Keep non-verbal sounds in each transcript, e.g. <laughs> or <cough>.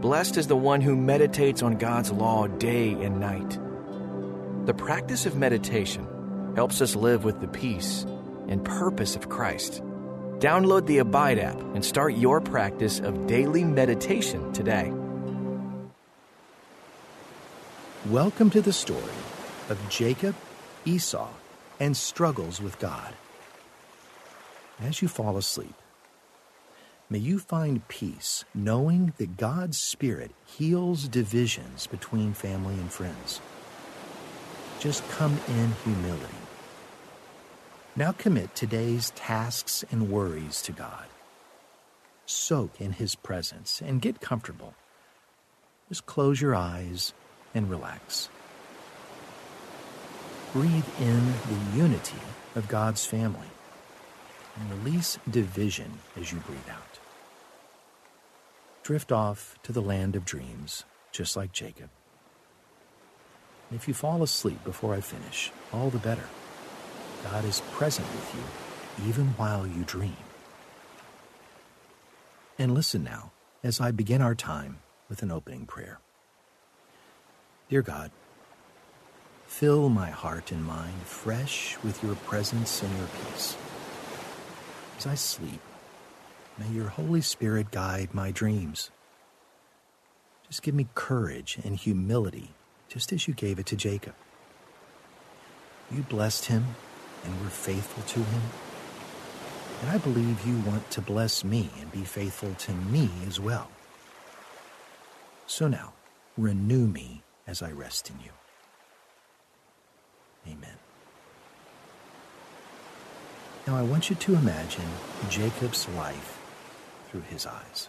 Blessed is the one who meditates on God's law day and night. The practice of meditation helps us live with the peace and purpose of Christ. Download the Abide app and start your practice of daily meditation today. Welcome to the story of Jacob, Esau, and struggles with God. As you fall asleep, may you find peace knowing that God's Spirit heals divisions between family and friends. Just come in humility. Now commit today's tasks and worries to God. Soak in His presence and get comfortable. Just close your eyes and relax. Breathe in the unity of God's family and release division as you breathe out. Drift off to the land of dreams, just like Jacob. If you fall asleep before I finish, all the better. God is present with you even while you dream. And listen now as I begin our time with an opening prayer. Dear God, fill my heart and mind fresh with your presence and your peace. As I sleep, may your Holy Spirit guide my dreams. Just give me courage and humility, just as you gave it to Jacob. You blessed him and were faithful to him. And I believe you want to bless me and be faithful to me as well. So now, renew me as I rest in you. Amen. Now I want you to imagine Jacob's life through his eyes.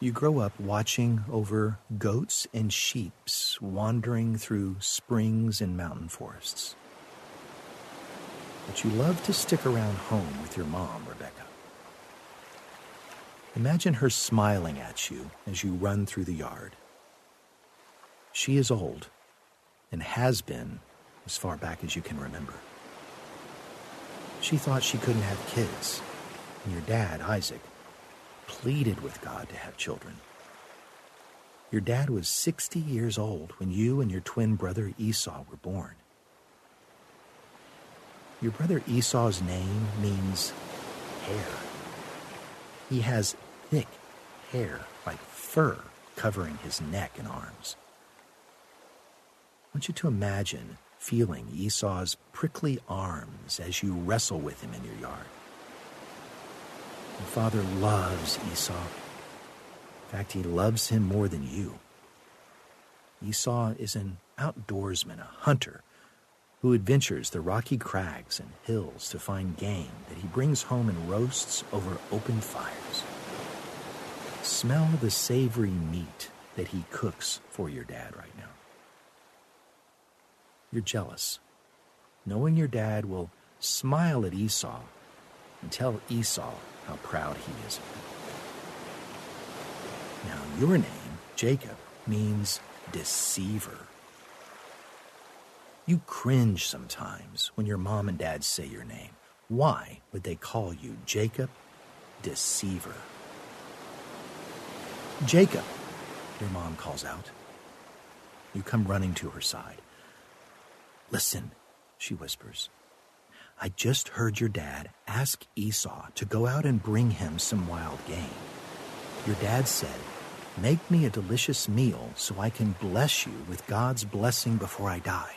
You grow up watching over goats and sheep wandering through springs and mountain forests. But you love to stick around home with your mom, Rebecca. Imagine her smiling at you as you run through the yard. She is old and has been as far back as you can remember. She thought she couldn't have kids, and your dad, Isaac, pleaded with God to have children. Your dad was 60 years old when you and your twin brother Esau were born. Your brother Esau's name means hair. He has thick hair like fur covering his neck and arms. I want you to imagine feeling Esau's prickly arms as you wrestle with him in your yard. Your father loves Esau. In fact, he loves him more than you. Esau is an outdoorsman, a hunter, who adventures the rocky crags and hills to find game that he brings home and roasts over open fires. Smell the savory meat that he cooks for your dad right now. You're jealous, knowing your dad will smile at Esau and tell Esau how proud he is of him. Now, your name, Jacob, means deceiver. You cringe sometimes when your mom and dad say your name. Why would they call you Jacob, deceiver? Jacob, your mom calls out. You come running to her side. Listen, she whispers. I just heard your dad ask Esau to go out and bring him some wild game. Your dad said, Make me a delicious meal so I can bless you with God's blessing before I die.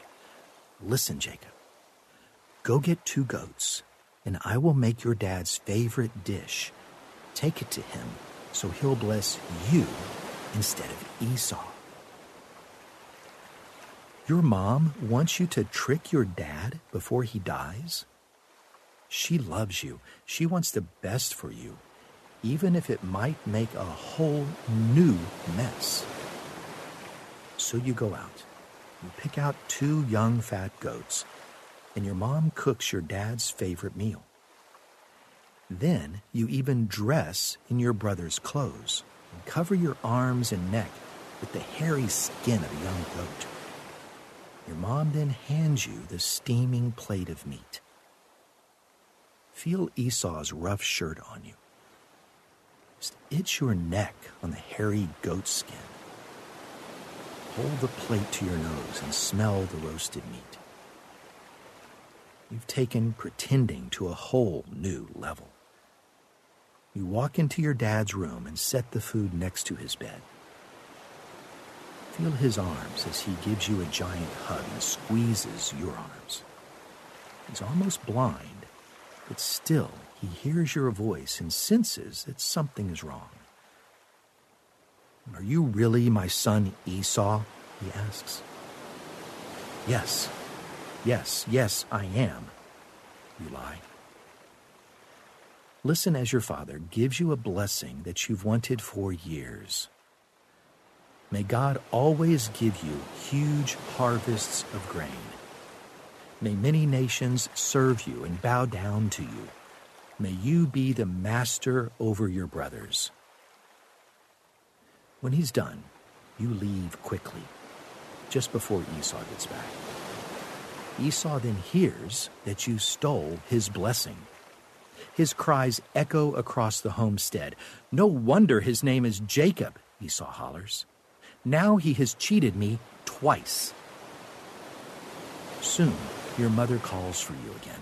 Listen, Jacob. Go get two goats, and I will make your dad's favorite dish. Take it to him so he'll bless you instead of Esau. Your mom wants you to trick your dad before he dies? She loves you. She wants the best for you, even if it might make a whole new mess. So you go out. You pick out two young fat goats, and your mom cooks your dad's favorite meal. Then you even dress in your brother's clothes and cover your arms and neck with the hairy skin of a young goat. Your mom then hands you the steaming plate of meat. Feel Esau's rough shirt on you. Just itch your neck on the hairy goat skin. Hold the plate to your nose and smell the roasted meat. You've taken pretending to a whole new level. You walk into your dad's room and set the food next to his bed. Feel his arms as he gives you a giant hug and squeezes your arms. He's almost blind, but still he hears your voice and senses that something is wrong. Are you really my son Esau? he asks. Yes, yes, yes, I am, you lie. Listen as your father gives you a blessing that you've wanted for years. May God always give you huge harvests of grain. May many nations serve you and bow down to you. May you be the master over your brothers. When he's done, you leave quickly, just before Esau gets back. Esau then hears that you stole his blessing. His cries echo across the homestead. No wonder his name is Jacob, Esau hollers. Now he has cheated me twice. Soon, your mother calls for you again.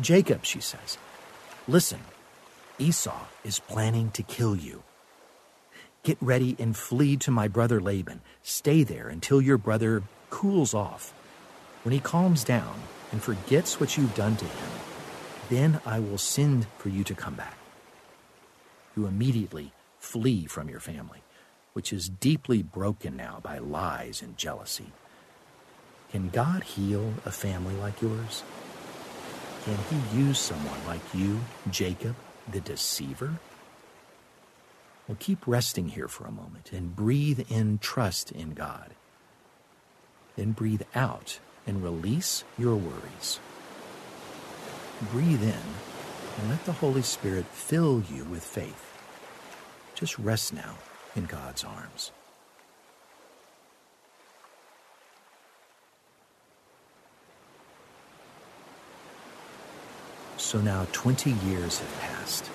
Jacob, she says, listen, Esau is planning to kill you. Get ready and flee to my brother Laban. Stay there until your brother cools off. When he calms down and forgets what you've done to him, then I will send for you to come back. You immediately flee from your family which is deeply broken now by lies and jealousy. Can God heal a family like yours? Can He use someone like you, Jacob, the deceiver? Well, keep resting here for a moment and breathe in trust in God. Then breathe out and release your worries. Breathe in and let the Holy Spirit fill you with faith. Just rest now in God's arms. So now 20 years have passed,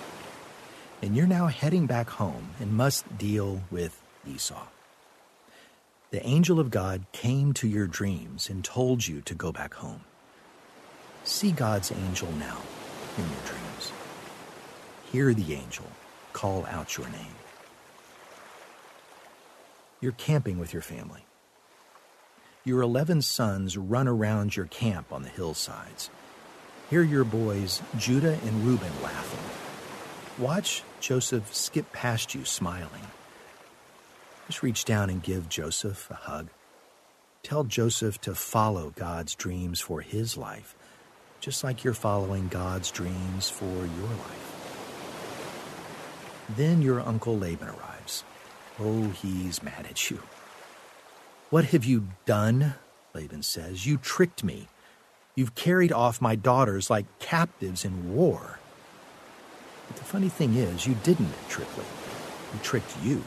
and you're now heading back home and must deal with Esau. The angel of God came to your dreams and told you to go back home. See God's angel now in your dreams. Hear the angel call out your name. You're camping with your family. Your 11 sons run around your camp on the hillsides. Hear your boys, Judah and Reuben, laughing. Watch Joseph skip past you smiling. Just reach down and give Joseph a hug. Tell Joseph to follow God's dreams for his life, just like you're following God's dreams for your life. Then your uncle Laban arrives. Oh, he's mad at you. What have you done? Laban says. You tricked me. You've carried off my daughters like captives in war. But the funny thing is, you didn't trick Laban. He tricked you.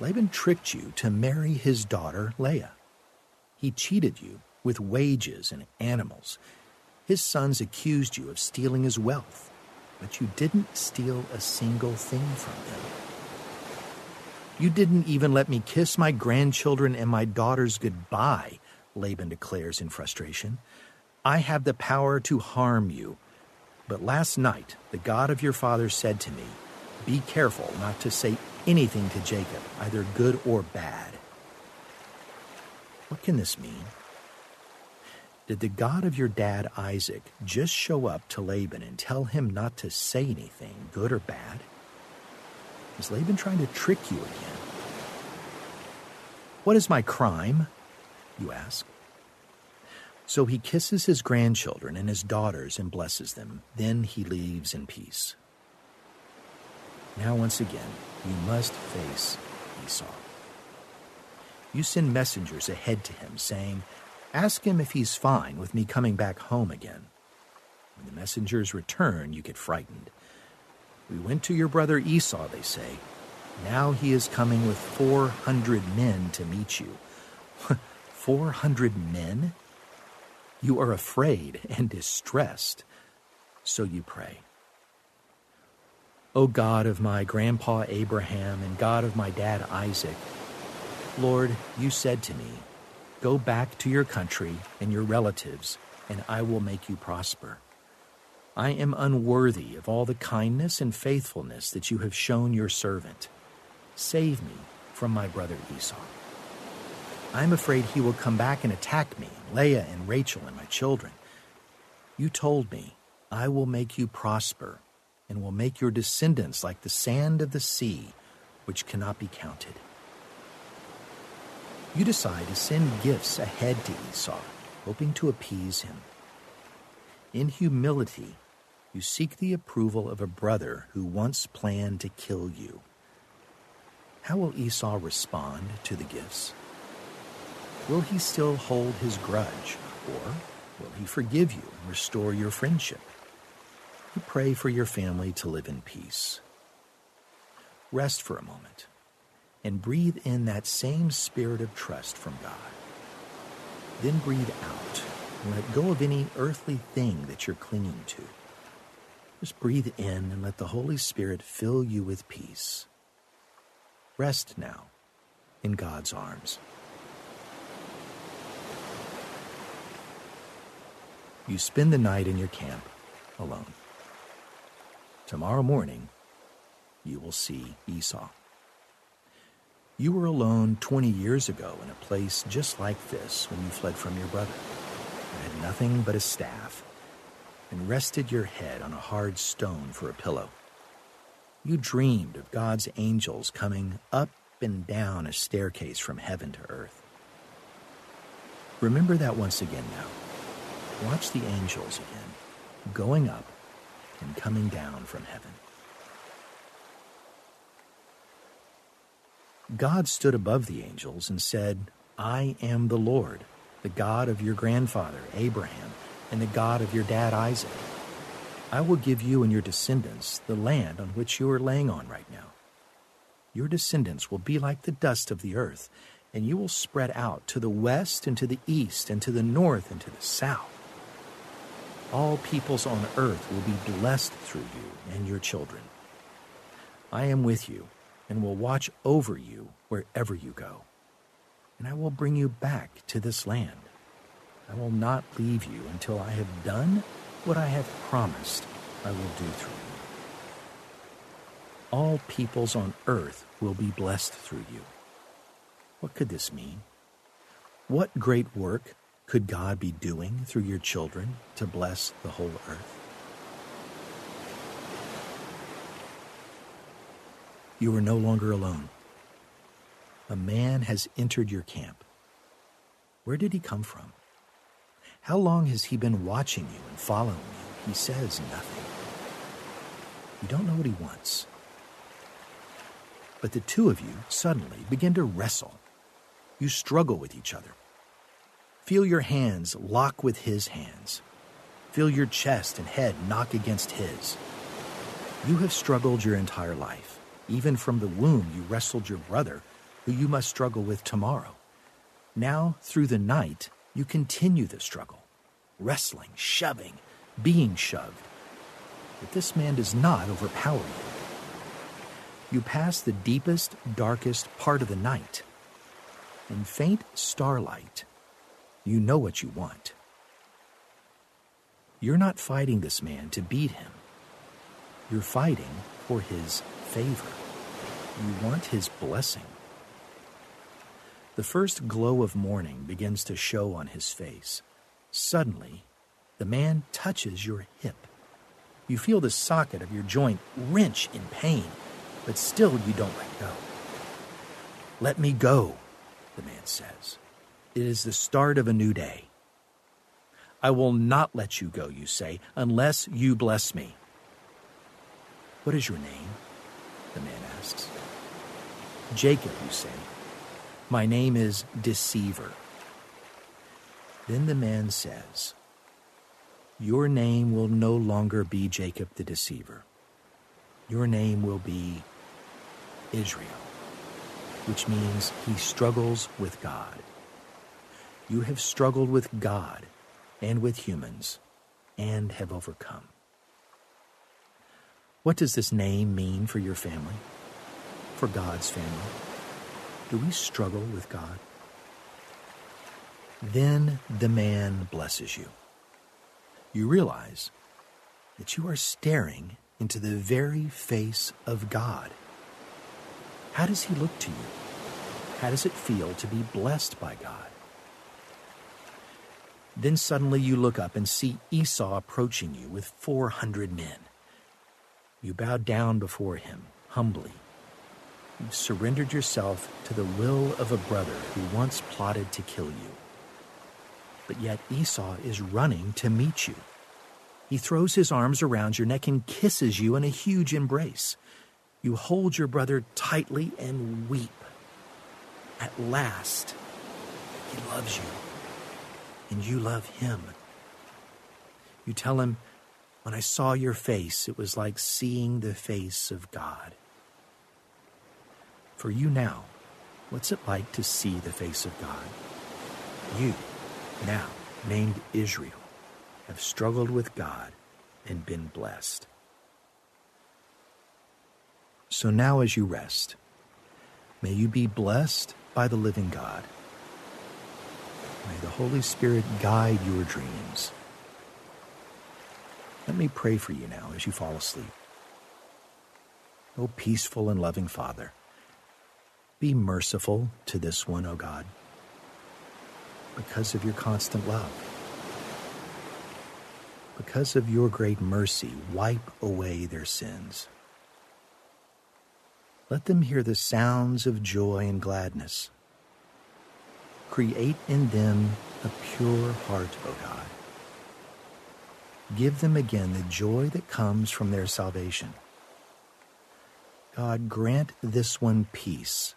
Laban tricked you to marry his daughter, Leah. He cheated you with wages and animals. His sons accused you of stealing his wealth, but you didn't steal a single thing from them. You didn't even let me kiss my grandchildren and my daughters goodbye, Laban declares in frustration. I have the power to harm you. But last night, the God of your father said to me, Be careful not to say anything to Jacob, either good or bad. What can this mean? Did the God of your dad Isaac just show up to Laban and tell him not to say anything, good or bad? Is Laban trying to trick you again? What is my crime? You ask. So he kisses his grandchildren and his daughters and blesses them. Then he leaves in peace. Now, once again, you must face Esau. You send messengers ahead to him, saying, Ask him if he's fine with me coming back home again. When the messengers return, you get frightened. We went to your brother Esau, they say. Now he is coming with 400 men to meet you. <laughs> 400 men? You are afraid and distressed, so you pray. O God of my grandpa Abraham and God of my dad Isaac, Lord, you said to me, Go back to your country and your relatives, and I will make you prosper. I am unworthy of all the kindness and faithfulness that you have shown your servant. Save me from my brother Esau. I am afraid he will come back and attack me, Leah and Rachel and my children. You told me, I will make you prosper and will make your descendants like the sand of the sea, which cannot be counted. You decide to send gifts ahead to Esau, hoping to appease him. In humility, you seek the approval of a brother who once planned to kill you. How will Esau respond to the gifts? Will he still hold his grudge, or will he forgive you and restore your friendship? You pray for your family to live in peace. Rest for a moment and breathe in that same spirit of trust from God. Then breathe out and let go of any earthly thing that you're clinging to. Just breathe in and let the Holy Spirit fill you with peace. Rest now in God's arms. You spend the night in your camp alone. Tomorrow morning, you will see Esau. You were alone 20 years ago in a place just like this when you fled from your brother. You had nothing but a staff and rested your head on a hard stone for a pillow. You dreamed of God's angels coming up and down a staircase from heaven to earth. Remember that once again now. Watch the angels again, going up and coming down from heaven. God stood above the angels and said, I am the Lord, the God of your grandfather Abraham and the God of your dad Isaac. I will give you and your descendants the land on which you are laying on right now. Your descendants will be like the dust of the earth, and you will spread out to the west and to the east and to the north and to the south. All peoples on earth will be blessed through you and your children. I am with you and will watch over you wherever you go, and I will bring you back to this land. I will not leave you until I have done what I have promised I will do through you. All peoples on earth will be blessed through you. What could this mean? What great work could God be doing through your children to bless the whole earth? You are no longer alone. A man has entered your camp. Where did he come from? How long has he been watching you and following you? He says nothing. You don't know what he wants. But the two of you suddenly begin to wrestle. You struggle with each other. Feel your hands lock with his hands. Feel your chest and head knock against his. You have struggled your entire life. Even from the womb, you wrestled your brother, who you must struggle with tomorrow. Now, through the night, you continue the struggle, wrestling, shoving, being shoved. But this man does not overpower you. You pass the deepest, darkest part of the night. In faint starlight, you know what you want. You're not fighting this man to beat him. You're fighting for his favor. You want his blessing. The first glow of morning begins to show on his face. Suddenly, the man touches your hip. You feel the socket of your joint wrench in pain, but still you don't let go. Let me go, the man says. It is the start of a new day. I will not let you go, you say, unless you bless me. What is your name? The man asks. Jacob, you say. My name is Deceiver. Then the man says, Your name will no longer be Jacob the Deceiver. Your name will be Israel, which means he struggles with God. You have struggled with God and with humans and have overcome. What does this name mean for your family? For God's family? Do we struggle with God? Then the man blesses you. You realize that you are staring into the very face of God. How does he look to you? How does it feel to be blessed by God? Then suddenly you look up and see Esau approaching you with 400 men. You bow down before him humbly. You've surrendered yourself to the will of a brother who once plotted to kill you. But yet Esau is running to meet you. He throws his arms around your neck and kisses you in a huge embrace. You hold your brother tightly and weep. At last, he loves you, and you love him. You tell him, When I saw your face, it was like seeing the face of God. For you now, what's it like to see the face of God? You, now named Israel, have struggled with God and been blessed. So now, as you rest, may you be blessed by the living God. May the Holy Spirit guide your dreams. Let me pray for you now as you fall asleep. O peaceful and loving Father, be merciful to this one, O God, because of your constant love. Because of your great mercy, wipe away their sins. Let them hear the sounds of joy and gladness. Create in them a pure heart, O God. Give them again the joy that comes from their salvation. God, grant this one peace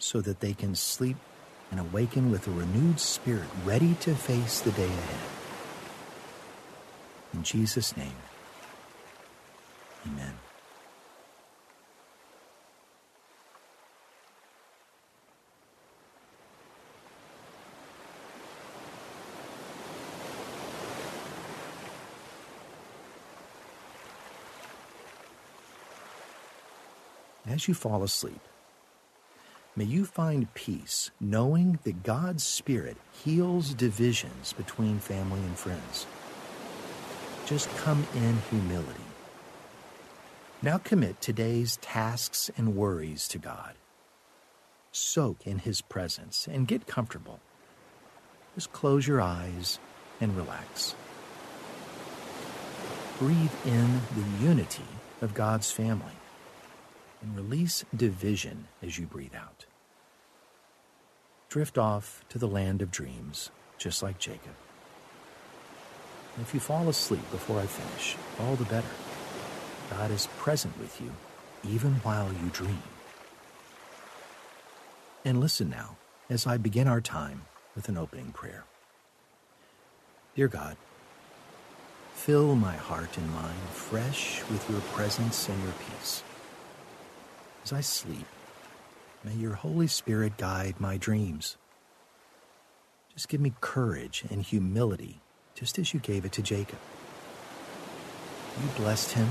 so that they can sleep and awaken with a renewed spirit, ready to face the day ahead. In Jesus' name, amen. As you fall asleep, may you find peace knowing that God's Spirit heals divisions between family and friends. Just come in humility. Now commit today's tasks and worries to God. Soak in His presence and get comfortable. Just close your eyes and relax. Breathe in the unity of God's family and release division as you breathe out. Drift off to the land of dreams, just like Jacob. And if you fall asleep before I finish, all the better. God is present with you even while you dream. And listen now as I begin our time with an opening prayer. Dear God, fill my heart and mind fresh with your presence and your peace. As I sleep, may your Holy Spirit guide my dreams. Just give me courage and humility, just as you gave it to Jacob. You blessed him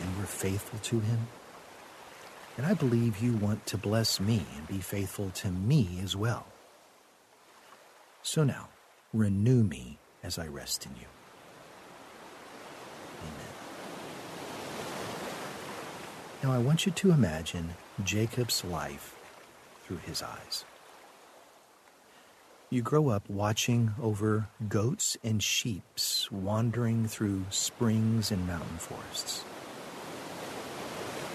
and were faithful to him. And I believe you want to bless me and be faithful to me as well. So now, renew me as I rest in you. Now I want you to imagine Jacob's life through his eyes. You grow up watching over goats and sheep wandering through springs and mountain forests.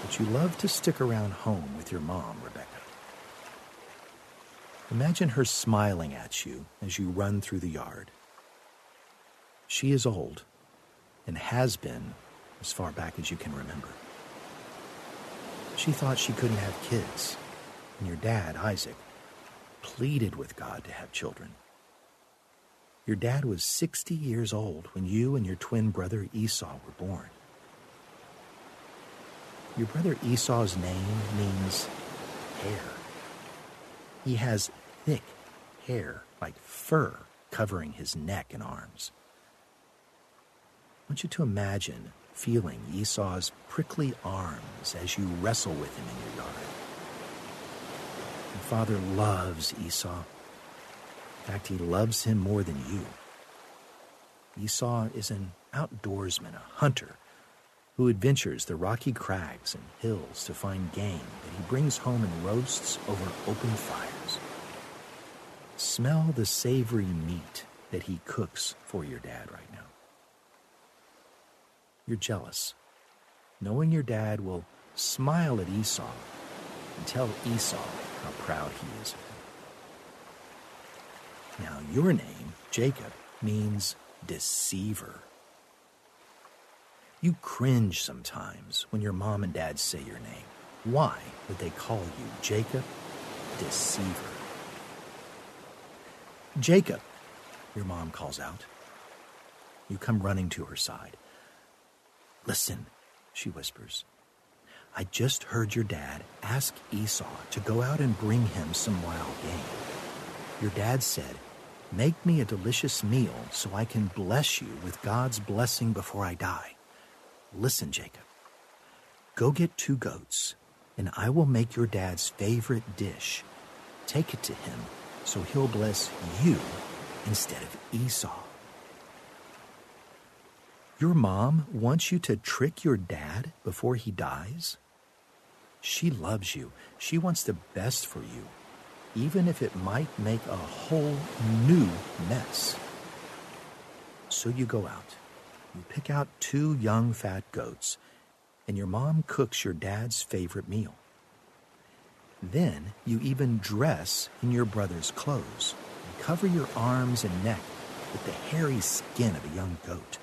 But you love to stick around home with your mom, Rebecca. Imagine her smiling at you as you run through the yard. She is old and has been as far back as you can remember. She thought she couldn't have kids, and your dad, Isaac, pleaded with God to have children. Your dad was 60 years old when you and your twin brother Esau were born. Your brother Esau's name means hair. He has thick hair, like fur, covering his neck and arms. I want you to imagine feeling Esau's prickly arms as you wrestle with him in your yard. Your father loves Esau. In fact, he loves him more than you. Esau is an outdoorsman, a hunter, who adventures the rocky crags and hills to find game that he brings home and roasts over open fires. Smell the savory meat that he cooks for your dad right now. You're jealous, knowing your dad will smile at Esau and tell Esau how proud he is of him. Now, your name, Jacob, means deceiver. You cringe sometimes when your mom and dad say your name. Why would they call you Jacob Deceiver? Jacob, your mom calls out. You come running to her side. Listen, she whispers. I just heard your dad ask Esau to go out and bring him some wild game. Your dad said, Make me a delicious meal so I can bless you with God's blessing before I die. Listen, Jacob. Go get two goats, and I will make your dad's favorite dish. Take it to him so he'll bless you instead of Esau. Your mom wants you to trick your dad before he dies? She loves you. She wants the best for you, even if it might make a whole new mess. So you go out. You pick out two young fat goats, and your mom cooks your dad's favorite meal. Then you even dress in your brother's clothes and cover your arms and neck with the hairy skin of a young goat.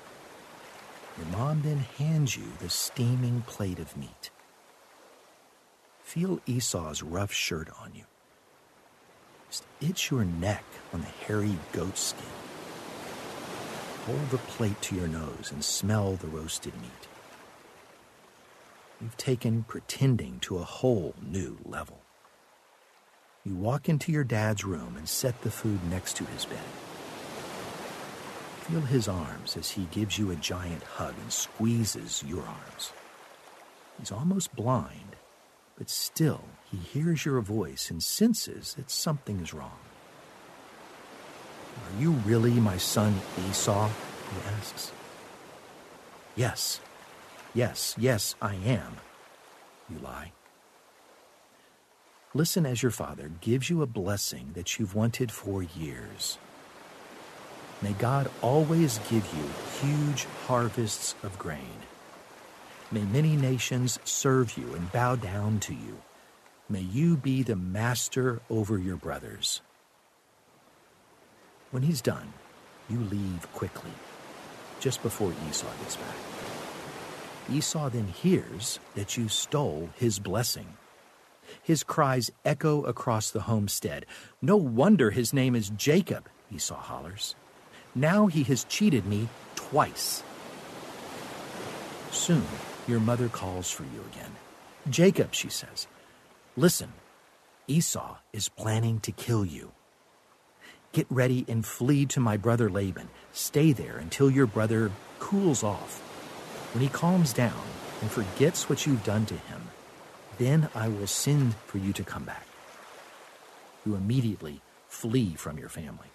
Your mom then hands you the steaming plate of meat. Feel Esau's rough shirt on you. Just itch your neck on the hairy goat skin. Hold the plate to your nose and smell the roasted meat. You've taken pretending to a whole new level. You walk into your dad's room and set the food next to his bed. Feel his arms as he gives you a giant hug and squeezes your arms. He's almost blind, but still he hears your voice and senses that something is wrong. Are you really my son Esau? he asks. Yes, yes, yes, I am. You lie. Listen as your father gives you a blessing that you've wanted for years. May God always give you huge harvests of grain. May many nations serve you and bow down to you. May you be the master over your brothers. When he's done, you leave quickly, just before Esau gets back. Esau then hears that you stole his blessing. His cries echo across the homestead. No wonder his name is Jacob, Esau hollers. Now he has cheated me twice. Soon, your mother calls for you again. Jacob, she says, listen, Esau is planning to kill you. Get ready and flee to my brother Laban. Stay there until your brother cools off. When he calms down and forgets what you've done to him, then I will send for you to come back. You immediately flee from your family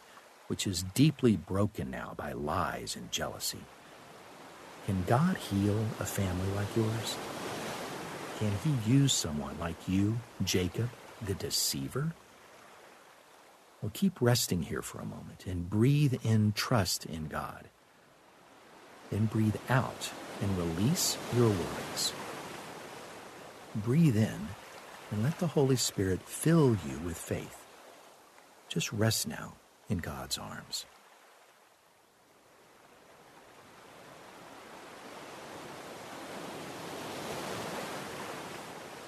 which is deeply broken now by lies and jealousy. Can God heal a family like yours? Can He use someone like you, Jacob, the deceiver? Well, keep resting here for a moment and breathe in trust in God. Then breathe out and release your worries. Breathe in and let the Holy Spirit fill you with faith. Just rest now in God's arms.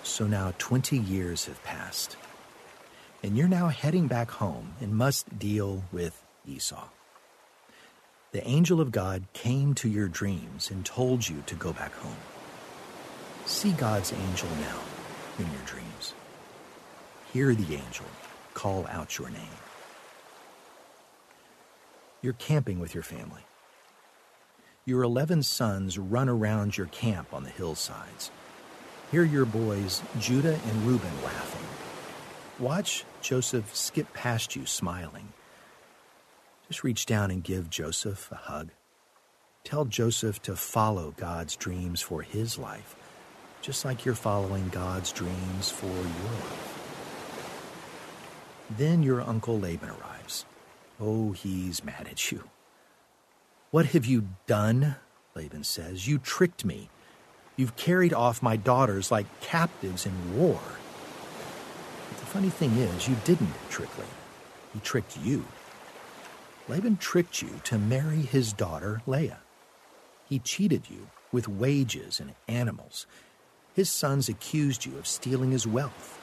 So now 20 years have passed, and you're now heading back home and must deal with Esau. The angel of God came to your dreams and told you to go back home. See God's angel now in your dreams. Hear the angel call out your name. You're camping with your family. your eleven sons run around your camp on the hillsides. Hear your boys, Judah and Reuben, laughing. Watch Joseph skip past you smiling. Just reach down and give Joseph a hug. Tell Joseph to follow God's dreams for his life, just like you're following God's dreams for your life. Then your uncle Laban arrives. Oh, he's mad at you. What have you done? Laban says. You tricked me. You've carried off my daughters like captives in war. But the funny thing is, you didn't trick Laban. He tricked you. Laban tricked you to marry his daughter, Leah. He cheated you with wages and animals. His sons accused you of stealing his wealth,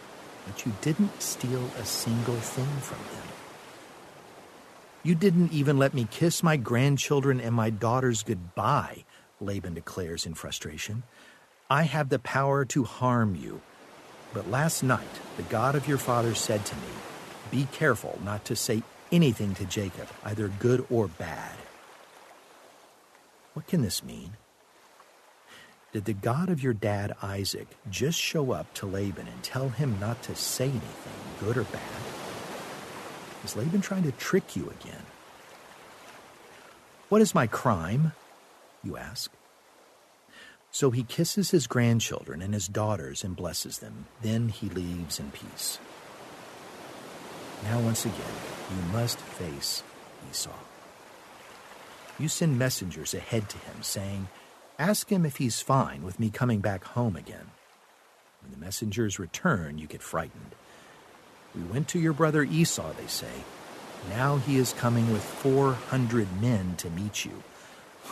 but you didn't steal a single thing from him. You didn't even let me kiss my grandchildren and my daughters goodbye, Laban declares in frustration. I have the power to harm you. But last night, the God of your father said to me, Be careful not to say anything to Jacob, either good or bad. What can this mean? Did the God of your dad Isaac just show up to Laban and tell him not to say anything, good or bad? Is Laban trying to trick you again? What is my crime? You ask. So he kisses his grandchildren and his daughters and blesses them. Then he leaves in peace. Now, once again, you must face Esau. You send messengers ahead to him, saying, Ask him if he's fine with me coming back home again. When the messengers return, you get frightened. We went to your brother Esau, they say. Now he is coming with 400 men to meet you.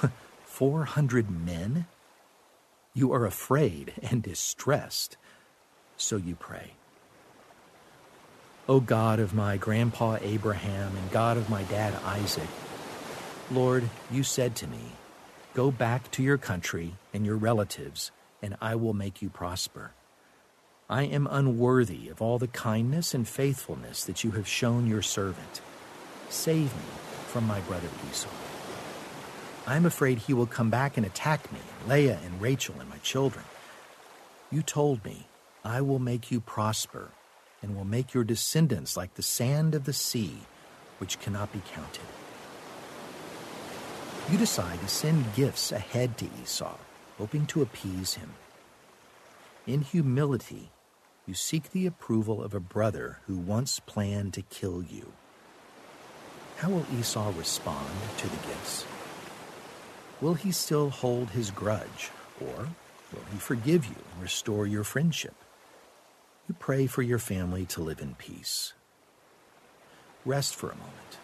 <laughs> 400 men? You are afraid and distressed. So you pray. O God of my grandpa Abraham and God of my dad Isaac, Lord, you said to me, Go back to your country and your relatives, and I will make you prosper. I am unworthy of all the kindness and faithfulness that you have shown your servant. Save me from my brother Esau. I am afraid he will come back and attack me, Leah and Rachel and my children. You told me, I will make you prosper and will make your descendants like the sand of the sea, which cannot be counted. You decide to send gifts ahead to Esau, hoping to appease him. In humility, you seek the approval of a brother who once planned to kill you. How will Esau respond to the gifts? Will he still hold his grudge, or will he forgive you and restore your friendship? You pray for your family to live in peace. Rest for a moment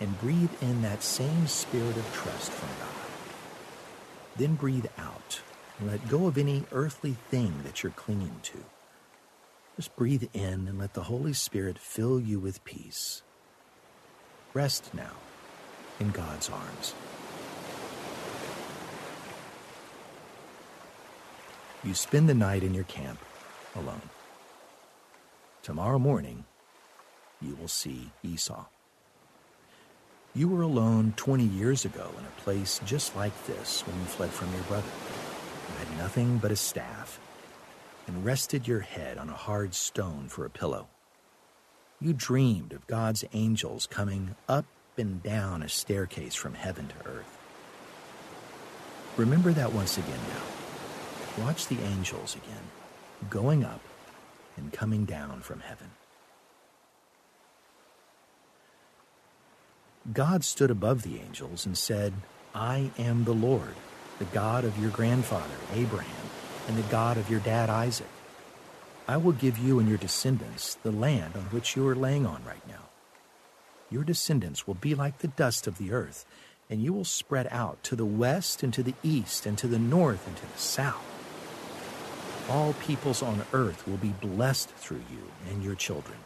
and breathe in that same spirit of trust from God. Then breathe out and let go of any earthly thing that you're clinging to. Just breathe in and let the Holy Spirit fill you with peace. Rest now in God's arms. You spend the night in your camp alone. Tomorrow morning, you will see Esau. You were alone 20 years ago in a place just like this when you fled from your brother. You had nothing but a staff and rested your head on a hard stone for a pillow. You dreamed of God's angels coming up and down a staircase from heaven to earth. Remember that once again now. Watch the angels again, going up and coming down from heaven. God stood above the angels and said, I am the Lord, the God of your grandfather Abraham and the God of your dad Isaac. I will give you and your descendants the land on which you are laying on right now. Your descendants will be like the dust of the earth, and you will spread out to the west and to the east and to the north and to the south. All peoples on earth will be blessed through you and your children.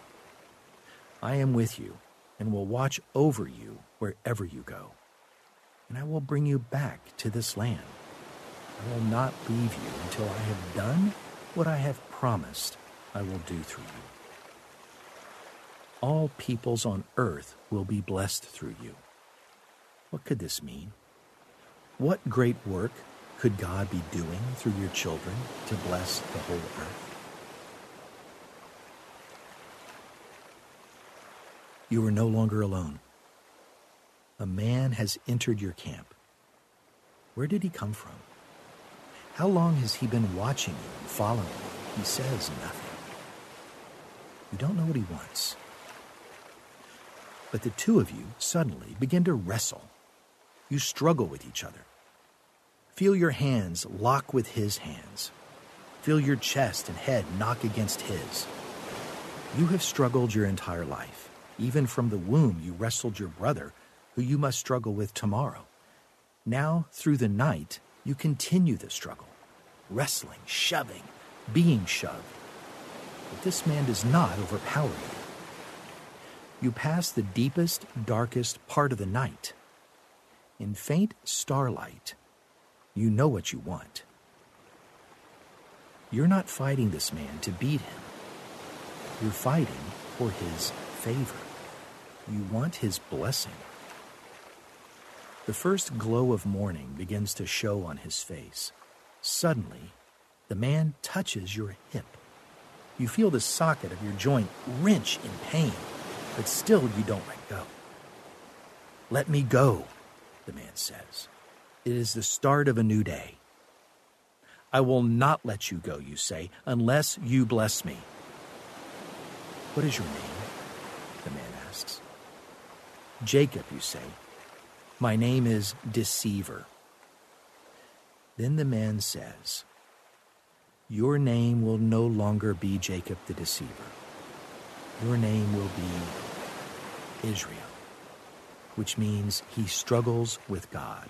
I am with you and will watch over you wherever you go, and I will bring you back to this land. I will not leave you until I have done what I have promised I will do through you. All peoples on earth will be blessed through you. What could this mean? What great work could God be doing through your children to bless the whole earth? You are no longer alone. A man has entered your camp. Where did he come from? How long has he been watching you and following you? He says nothing. You don't know what he wants. But the two of you suddenly begin to wrestle. You struggle with each other. Feel your hands lock with his hands. Feel your chest and head knock against his. You have struggled your entire life. Even from the womb, you wrestled your brother, who you must struggle with tomorrow. Now, through the night, you continue the struggle, wrestling, shoving, being shoved. But this man does not overpower you. You pass the deepest, darkest part of the night. In faint starlight, you know what you want. You're not fighting this man to beat him. You're fighting for his favor. You want his blessing. The first glow of morning begins to show on his face. Suddenly, the man touches your hip. You feel the socket of your joint wrench in pain, but still you don't let go. Let me go, the man says. It is the start of a new day. I will not let you go, you say, unless you bless me. What is your name? The man asks. Jacob, you say. My name is Deceiver. Then the man says, Your name will no longer be Jacob the Deceiver. Your name will be Israel, which means he struggles with God.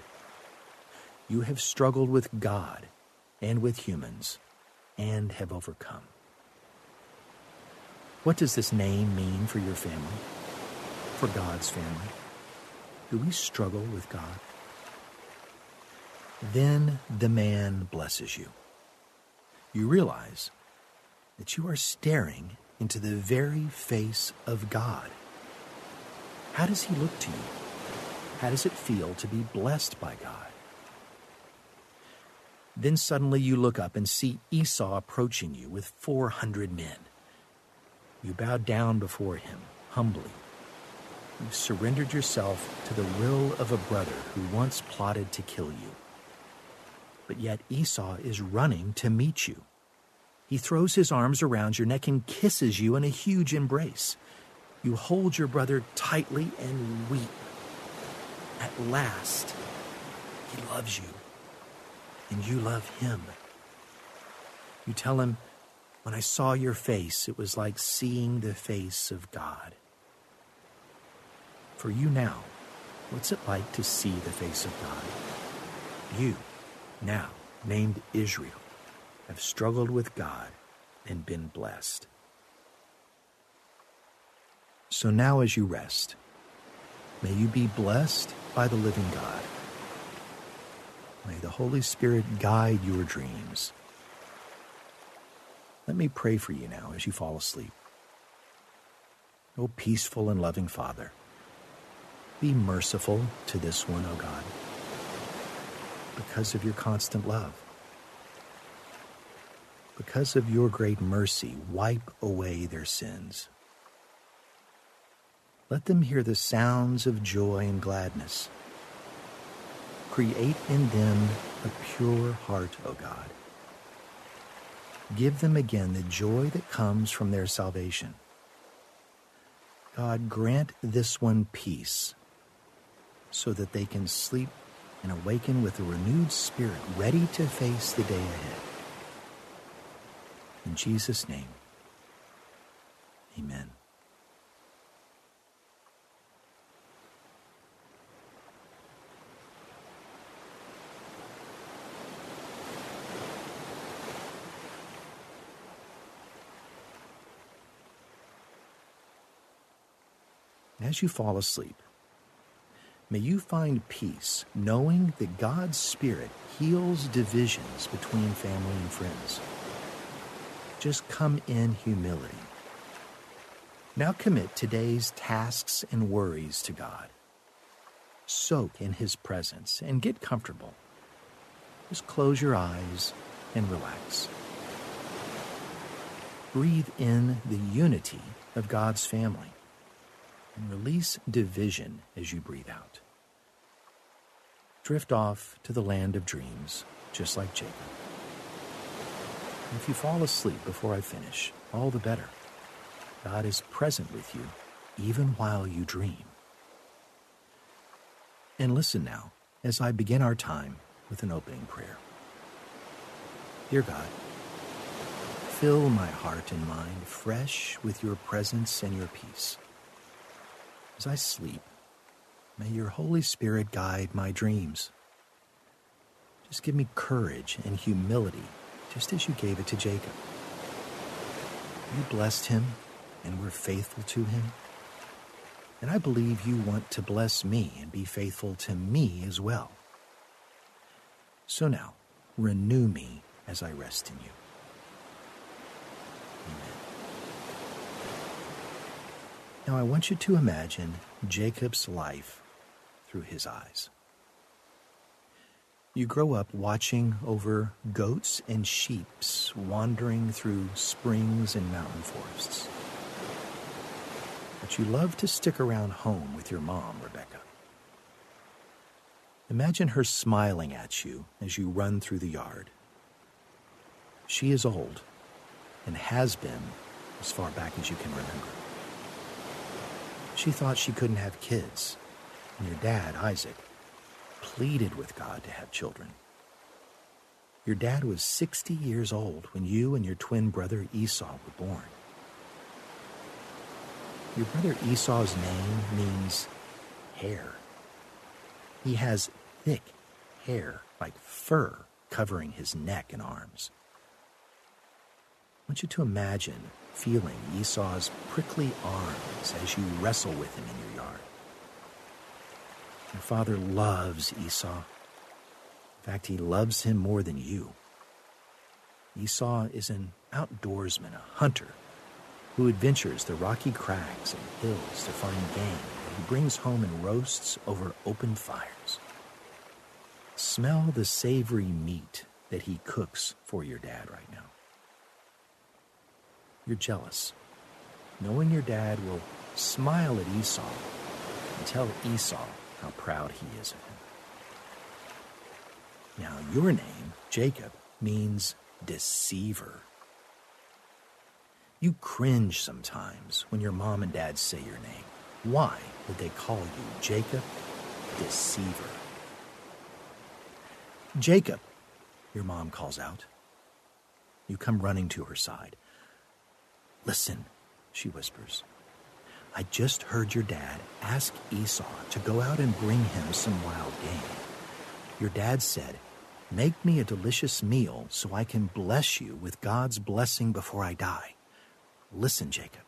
You have struggled with God and with humans and have overcome. What does this name mean for your family? For God's family? Do we struggle with God? Then the man blesses you. You realize that you are staring into the very face of God. How does he look to you? How does it feel to be blessed by God? Then suddenly you look up and see Esau approaching you with 400 men. You bow down before him humbly You've surrendered yourself to the will of a brother who once plotted to kill you. But yet Esau is running to meet you. He throws his arms around your neck and kisses you in a huge embrace. You hold your brother tightly and weep. At last, he loves you, and you love him. You tell him, When I saw your face, it was like seeing the face of God for you now, what's it like to see the face of God? You, now named Israel, have struggled with God and been blessed. So now, as you rest, may you be blessed by the living God. May the Holy Spirit guide your dreams. Let me pray for you now as you fall asleep. O peaceful and loving Father, be merciful to this one, O God, because of your constant love. Because of your great mercy, wipe away their sins. Let them hear the sounds of joy and gladness. Create in them a pure heart, O God. Give them again the joy that comes from their salvation. God, grant this one peace so that they can sleep and awaken with a renewed spirit, ready to face the day ahead. In Jesus' name, amen. As you fall asleep, May you find peace knowing that God's Spirit heals divisions between family and friends. Just come in humility. Now commit today's tasks and worries to God. soak in his presence and get comfortable. Just close your eyes and relax. Breathe in the unity of God's family and release division as you breathe out. Drift off to the land of dreams, just like Jacob. And if you fall asleep before I finish, all the better. God is present with you even while you dream. And listen now as I begin our time with an opening prayer. Dear God, fill my heart and mind fresh with your presence and your peace. As I sleep, may your Holy Spirit guide my dreams. Just give me courage and humility, just as you gave it to Jacob. You blessed him and were faithful to him. And I believe you want to bless me and be faithful to me as well. So now, renew me as I rest in you. Amen. Now I want you to imagine Jacob's life through his eyes. You grow up watching over goats and sheeps wandering through springs and mountain forests. But you love to stick around home with your mom, Rebecca. Imagine her smiling at you as you run through the yard. She is old and has been as far back as you can remember. She thought she couldn't have kids, and your dad, Isaac, pleaded with God to have children. Your dad was 60 years old when you and your twin brother Esau were born. Your brother Esau's name means hair. He has thick hair like fur covering his neck and arms. Want you to imagine feeling Esau's prickly arms as you wrestle with him in your yard. Your father loves Esau. In fact, he loves him more than you. Esau is an outdoorsman, a hunter, who adventures the rocky crags and hills to find game that he brings home and roasts over open fires. Smell the savory meat that he cooks for your dad right now. You're jealous, knowing your dad will smile at Esau and tell Esau how proud he is of him. Now, your name, Jacob, means deceiver. You cringe sometimes when your mom and dad say your name. Why would they call you Jacob, deceiver? Jacob, your mom calls out. You come running to her side. Listen, she whispers. I just heard your dad ask Esau to go out and bring him some wild game. Your dad said, Make me a delicious meal so I can bless you with God's blessing before I die. Listen, Jacob.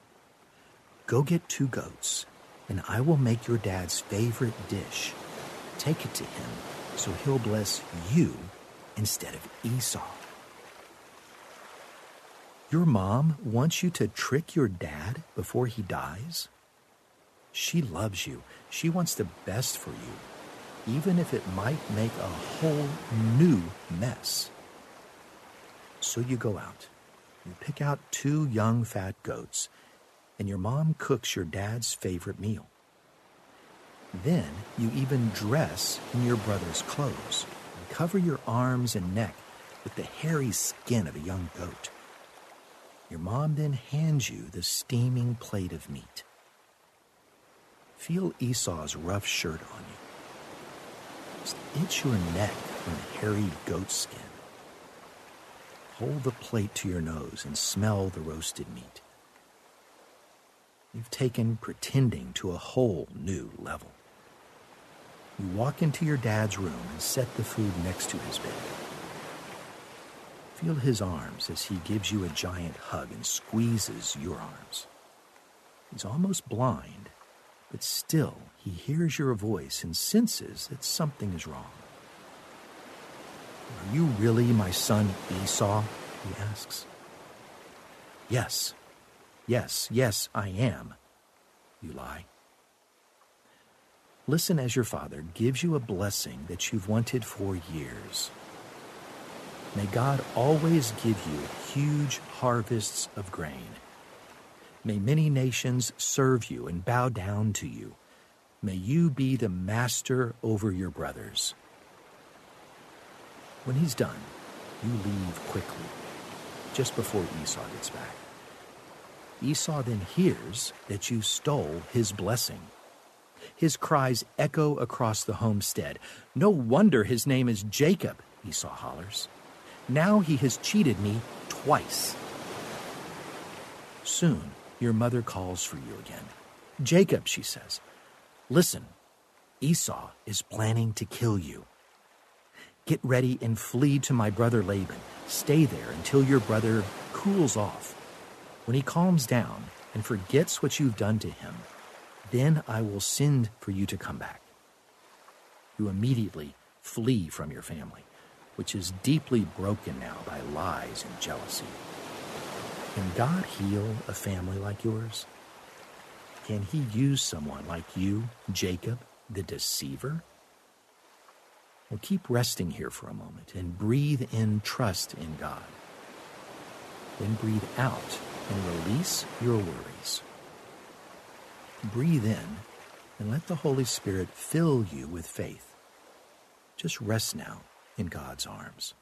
Go get two goats, and I will make your dad's favorite dish. Take it to him so he'll bless you instead of Esau. Your mom wants you to trick your dad before he dies? She loves you. She wants the best for you, even if it might make a whole new mess. So you go out. You pick out two young fat goats, and your mom cooks your dad's favorite meal. Then you even dress in your brother's clothes and cover your arms and neck with the hairy skin of a young goat. Your mom then hands you the steaming plate of meat. Feel Esau's rough shirt on you. Itch your neck from the hairy goat skin. Hold the plate to your nose and smell the roasted meat. You've taken pretending to a whole new level. You walk into your dad's room and set the food next to his bed. Feel his arms as he gives you a giant hug and squeezes your arms. He's almost blind, but still he hears your voice and senses that something is wrong. Are you really my son Esau? he asks. Yes, yes, yes, I am. You lie. Listen as your father gives you a blessing that you've wanted for years. May God always give you huge harvests of grain. May many nations serve you and bow down to you. May you be the master over your brothers. When he's done, you leave quickly, just before Esau gets back. Esau then hears that you stole his blessing. His cries echo across the homestead. No wonder his name is Jacob, Esau hollers. Now he has cheated me twice. Soon your mother calls for you again. Jacob, she says, listen, Esau is planning to kill you. Get ready and flee to my brother Laban. Stay there until your brother cools off. When he calms down and forgets what you've done to him, then I will send for you to come back. You immediately flee from your family, which is deeply broken now by lies and jealousy. Can God heal a family like yours? Can he use someone like you, Jacob, the deceiver? Well, keep resting here for a moment and breathe in trust in God. Then breathe out and release your worries. Breathe in and let the Holy Spirit fill you with faith. Just rest now in God's arms.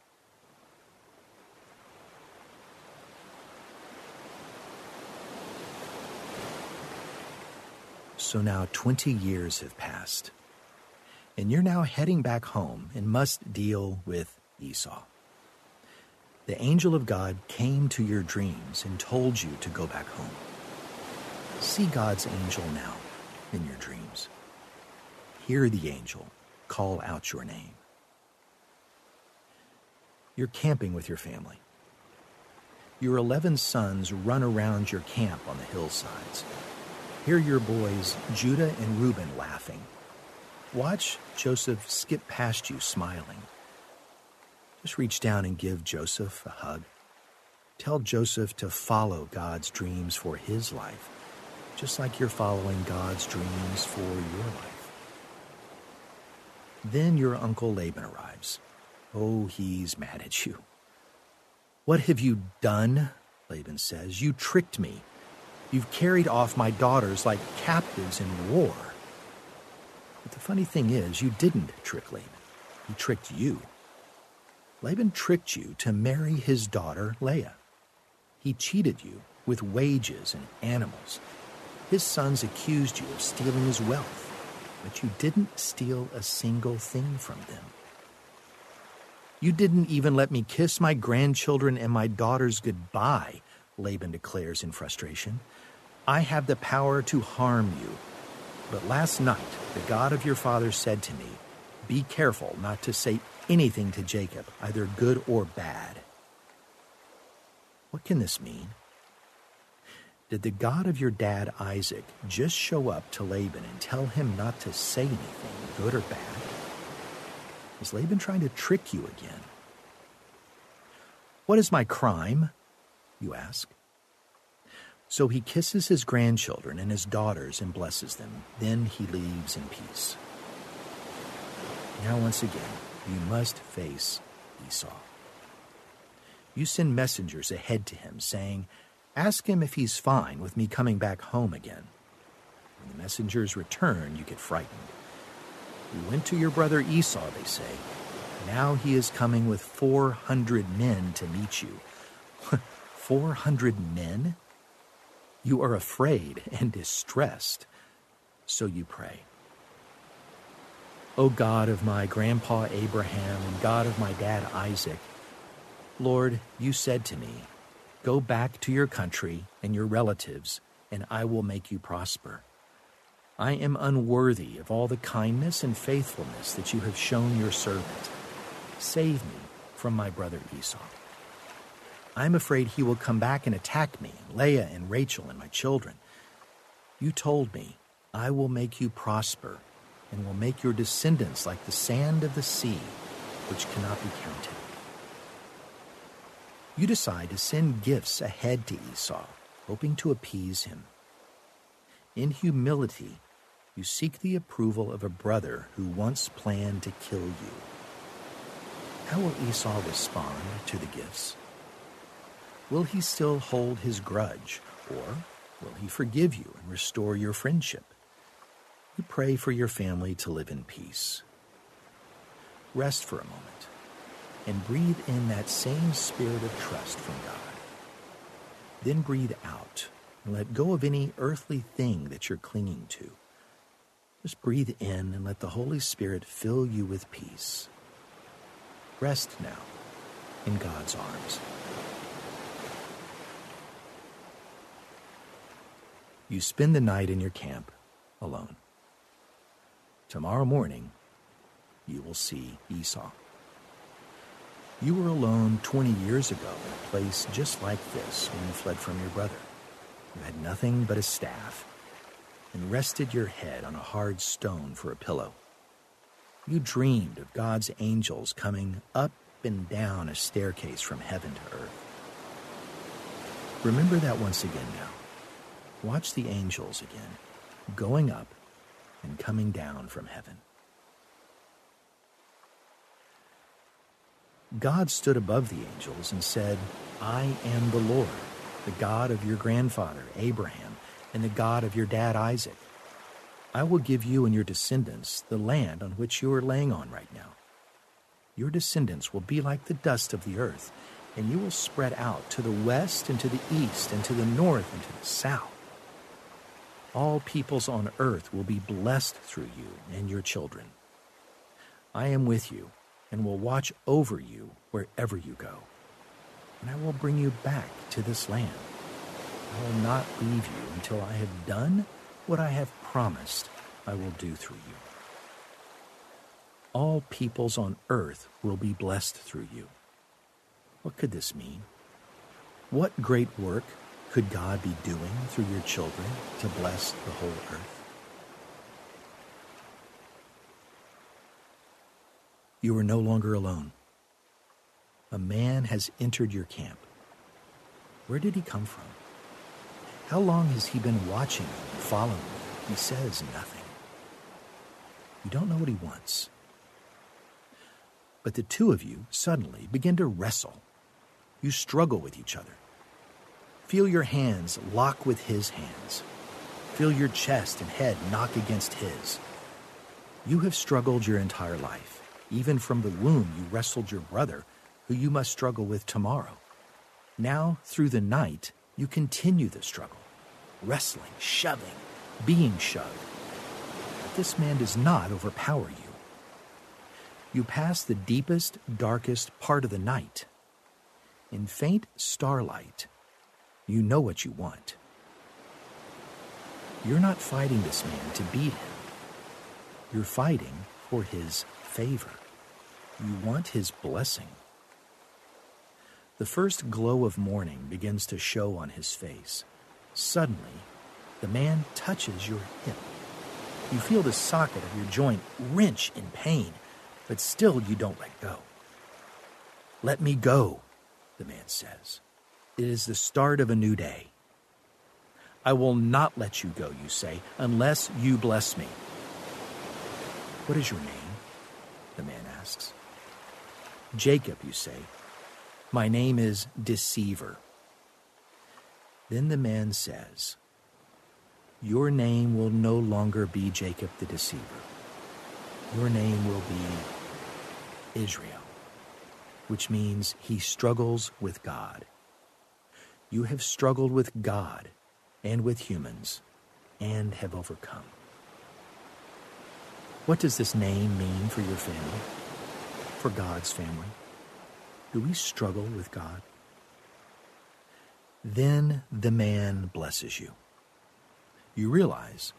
So now 20 years have passed, and you're now heading back home and must deal with Esau the angel of God came to your dreams and told you to go back home. See God's angel now in your dreams. Hear the angel call out your name. You're camping with your family. Your 11 sons run around your camp on the hillsides. Hear your boys, Judah and Reuben, laughing. Watch Joseph skip past you smiling. Just reach down and give Joseph a hug. Tell Joseph to follow God's dreams for his life, just like you're following God's dreams for your life. Then your uncle Laban arrives. Oh, he's mad at you. What have you done? Laban says. You tricked me. You've carried off my daughters like captives in war. But the funny thing is, you didn't trick Laban. He tricked you. Laban tricked you to marry his daughter Leah. He cheated you with wages and animals. His sons accused you of stealing his wealth, but you didn't steal a single thing from them. You didn't even let me kiss my grandchildren and my daughters goodbye, Laban declares in frustration. I have the power to harm you. But last night, the God of your father said to me, Be careful not to say anything to Jacob, either good or bad. What can this mean? Did the God of your dad Isaac just show up to Laban and tell him not to say anything, good or bad? Is Laban trying to trick you again? What is my crime? You ask. So he kisses his grandchildren and his daughters and blesses them. Then he leaves in peace. Now, once again, you must face Esau. You send messengers ahead to him, saying, Ask him if he's fine with me coming back home again. When the messengers return, you get frightened. We went to your brother Esau, they say. Now he is coming with 400 men to meet you. <laughs> 400 men? You are afraid and distressed. So you pray. O God of my grandpa Abraham and God of my dad Isaac, Lord, you said to me, Go back to your country and your relatives, and I will make you prosper. I am unworthy of all the kindness and faithfulness that you have shown your servant. Save me from my brother Esau. I am afraid he will come back and attack me, Leah and Rachel and my children. You told me, I will make you prosper and will make your descendants like the sand of the sea, which cannot be counted. You decide to send gifts ahead to Esau, hoping to appease him. In humility, You seek the approval of a brother who once planned to kill you. How will Esau respond to the gifts? Will he still hold his grudge, or will he forgive you and restore your friendship? You pray for your family to live in peace. Rest for a moment and breathe in that same spirit of trust from God. Then breathe out and let go of any earthly thing that you're clinging to. Just breathe in and let the Holy Spirit fill you with peace. Rest now in God's arms. You spend the night in your camp alone. Tomorrow morning, you will see Esau. You were alone 20 years ago in a place just like this when you fled from your brother. You had nothing but a staff and rested your head on a hard stone for a pillow. You dreamed of God's angels coming up and down a staircase from heaven to earth. Remember that once again now. Watch the angels again, going up and coming down from heaven. God stood above the angels and said, I am the Lord, the God of your grandfather Abraham and the God of your dad Isaac. I will give you and your descendants the land on which you are laying on right now. Your descendants will be like the dust of the earth, and you will spread out to the west and to the east and to the north and to the south. All peoples on earth will be blessed through you and your children. I am with you and will watch over you wherever you go. And I will bring you back to this land. I will not leave you until I have done what I have promised I will do through you. All peoples on earth will be blessed through you. What could this mean? What great work could God be doing through your children to bless the whole earth? You are no longer alone. A man has entered your camp. Where did he come from? How long has he been watching following? He says nothing. You don't know what he wants. But the two of you suddenly begin to wrestle. You struggle with each other. Feel your hands lock with his hands. Feel your chest and head knock against his. You have struggled your entire life. Even from the womb, you wrestled your brother, who you must struggle with tomorrow. Now, through the night, you continue the struggle, wrestling, shoving, being shoved. But this man does not overpower you. You pass the deepest, darkest part of the night. In faint starlight, you know what you want. You're not fighting this man to beat him. You're fighting for his favor. You want his blessing. The first glow of morning begins to show on his face. Suddenly, the man touches your hip. You feel the socket of your joint wrench in pain, but still you don't let go. Let me go, the man says. It is the start of a new day. I will not let you go, you say, unless you bless me. What is your name? The man asks. Jacob, you say. My name is Deceiver. Then the man says, Your name will no longer be Jacob the Deceiver. Your name will be Israel, which means he struggles with God. You have struggled with God and with humans and have overcome. What does this name mean for your family? For God's family? Do we struggle with God? Then the man blesses you. You realize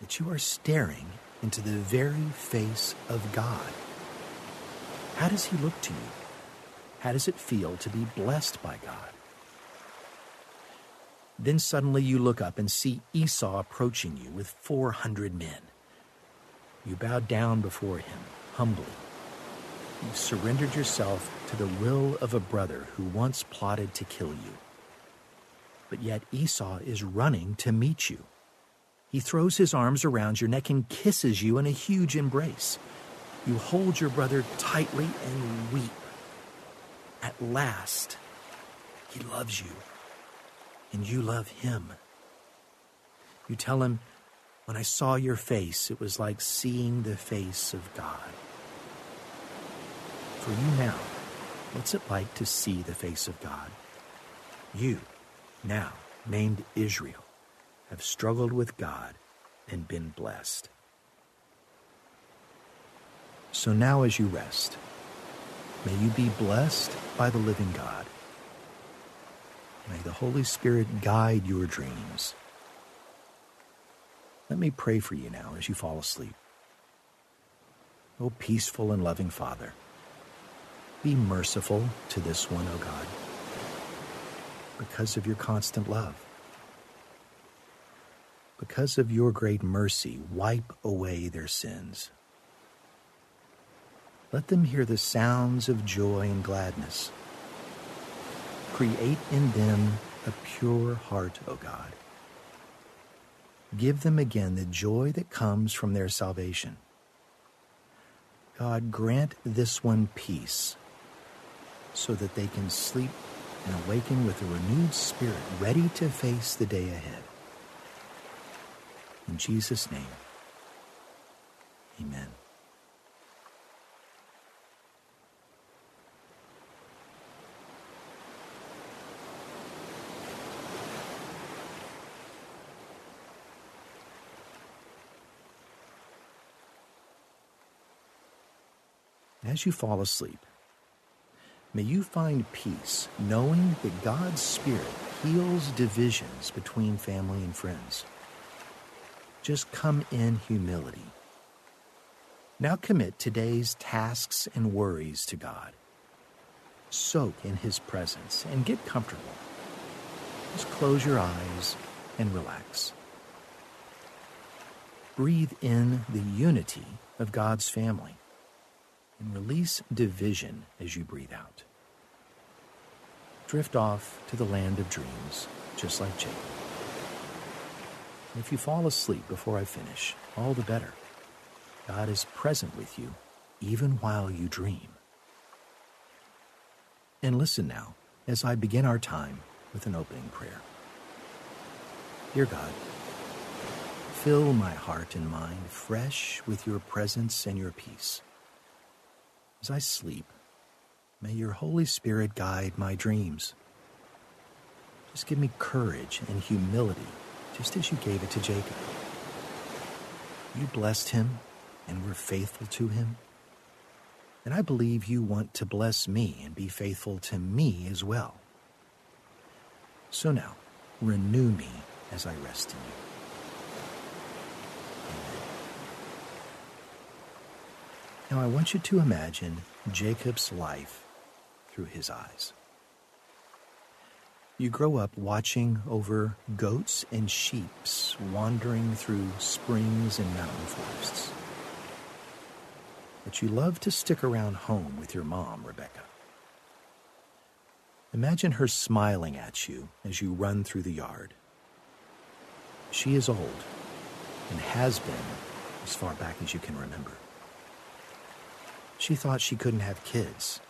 that you are staring into the very face of God. How does he look to you? How does it feel to be blessed by God? Then suddenly you look up and see Esau approaching you with 400 men. You bow down before him, humbly. You've surrendered yourself to the will of a brother who once plotted to kill you. But yet Esau is running to meet you. He throws his arms around your neck and kisses you in a huge embrace. You hold your brother tightly and weep. At last, he loves you, and you love him. You tell him, When I saw your face, it was like seeing the face of God. For you now, what's it like to see the face of God? You, now named Israel, have struggled with God and been blessed. So now, as you rest, may you be blessed by the living God. May the Holy Spirit guide your dreams. Let me pray for you now as you fall asleep. O peaceful and loving Father, be merciful to this one, O God, because of your constant love. Because of your great mercy, wipe away their sins. Let them hear the sounds of joy and gladness. Create in them a pure heart, O God. Give them again the joy that comes from their salvation. God, grant this one peace so that they can sleep and awaken with a renewed spirit, ready to face the day ahead. In Jesus' name, amen. As you fall asleep, may you find peace knowing that God's Spirit heals divisions between family and friends. Just come in humility. Now commit today's tasks and worries to God. Soak in His presence and get comfortable. Just close your eyes and relax. Breathe in the unity of God's family and release division as you breathe out. Drift off to the land of dreams, just like Jacob. If you fall asleep before I finish, all the better. God is present with you even while you dream. And listen now as I begin our time with an opening prayer. Dear God, fill my heart and mind fresh with your presence and your peace. As I sleep, may your Holy Spirit guide my dreams. Just give me courage and humility just as you gave it to Jacob. You blessed him and were faithful to him. And I believe you want to bless me and be faithful to me as well. So now, renew me as I rest in you. Now I want you to imagine Jacob's life through his eyes. You grow up watching over goats and sheep wandering through springs and mountain forests. But you love to stick around home with your mom, Rebecca. Imagine her smiling at you as you run through the yard. She is old and has been as far back as you can remember. She thought she couldn't have kids,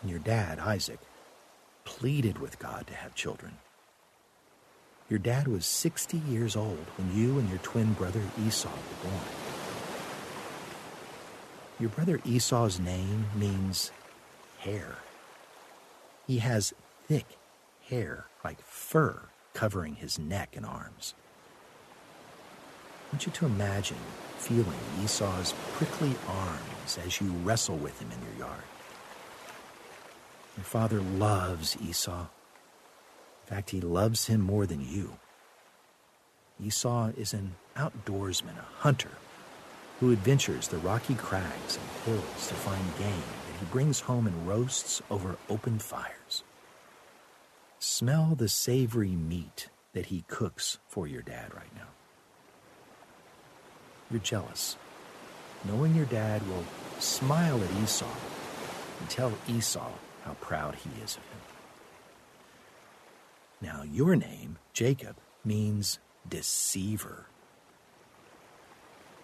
and your dad, Isaac, pleaded with God to have children. Your dad was 60 years old when you and your twin brother Esau were born. Your brother Esau's name means hair. He has thick hair like fur covering his neck and arms. I want you to imagine feeling Esau's prickly as you wrestle with him in your yard. Your father loves Esau. In fact, he loves him more than you. Esau is an outdoorsman, a hunter, who adventures the rocky crags and hills to find game that he brings home and roasts over open fires. Smell the savory meat that he cooks for your dad right now. You're jealous, knowing your dad will smile at Esau and tell Esau how proud he is of him. Now, your name, Jacob, means deceiver.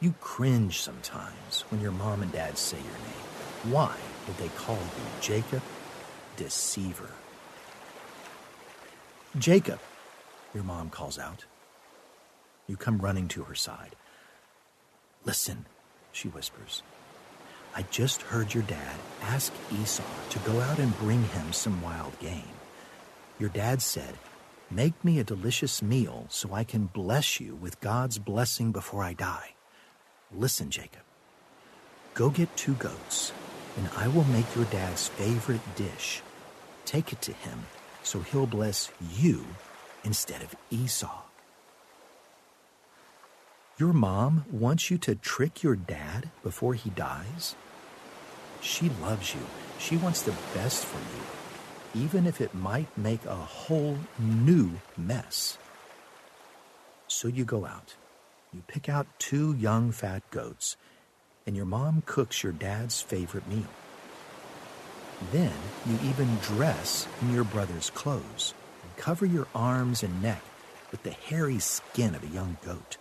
You cringe sometimes when your mom and dad say your name. Why did they call you Jacob, deceiver? Jacob, your mom calls out. You come running to her side. Listen, she whispers. I just heard your dad ask Esau to go out and bring him some wild game. Your dad said, Make me a delicious meal so I can bless you with God's blessing before I die. Listen, Jacob. Go get two goats, and I will make your dad's favorite dish. Take it to him so he'll bless you instead of Esau. Your mom wants you to trick your dad before he dies? She loves you. She wants the best for you, even if it might make a whole new mess. So you go out. You pick out two young fat goats, and your mom cooks your dad's favorite meal. Then you even dress in your brother's clothes and cover your arms and neck with the hairy skin of a young goat.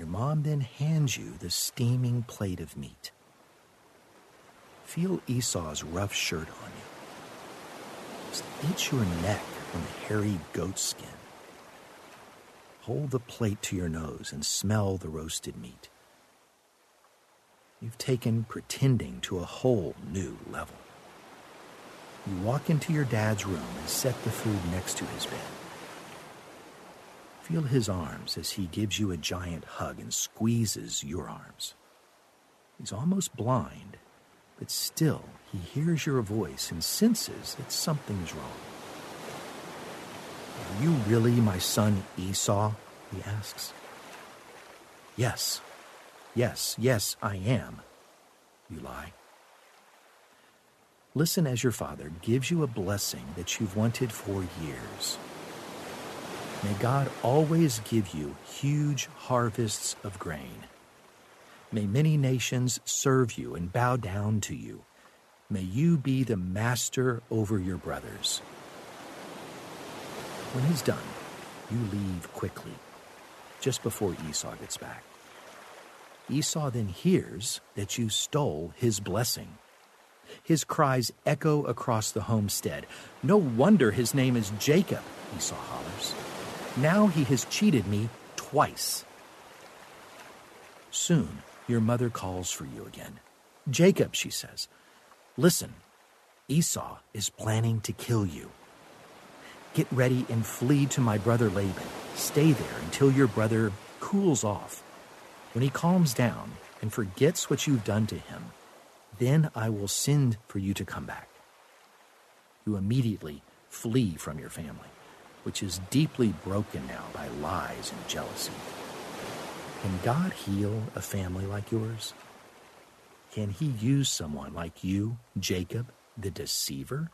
Your mom then hands you the steaming plate of meat. Feel Esau's rough shirt on you. Just itch your neck from the hairy goat skin. Hold the plate to your nose and smell the roasted meat. You've taken pretending to a whole new level. You walk into your dad's room and set the food next to his bed. Feel his arms as he gives you a giant hug and squeezes your arms. He's almost blind, but still he hears your voice and senses that something's wrong. Are you really my son Esau? he asks. Yes, yes, yes, I am. You lie. Listen as your father gives you a blessing that you've wanted for years. May God always give you huge harvests of grain. May many nations serve you and bow down to you. May you be the master over your brothers. When he's done, you leave quickly, just before Esau gets back. Esau then hears that you stole his blessing. His cries echo across the homestead. No wonder his name is Jacob, Esau hollers. Now he has cheated me twice. Soon, your mother calls for you again. Jacob, she says, listen, Esau is planning to kill you. Get ready and flee to my brother Laban. Stay there until your brother cools off. When he calms down and forgets what you've done to him, then I will send for you to come back. You immediately flee from your family which is deeply broken now by lies and jealousy. Can God heal a family like yours? Can He use someone like you, Jacob, the deceiver?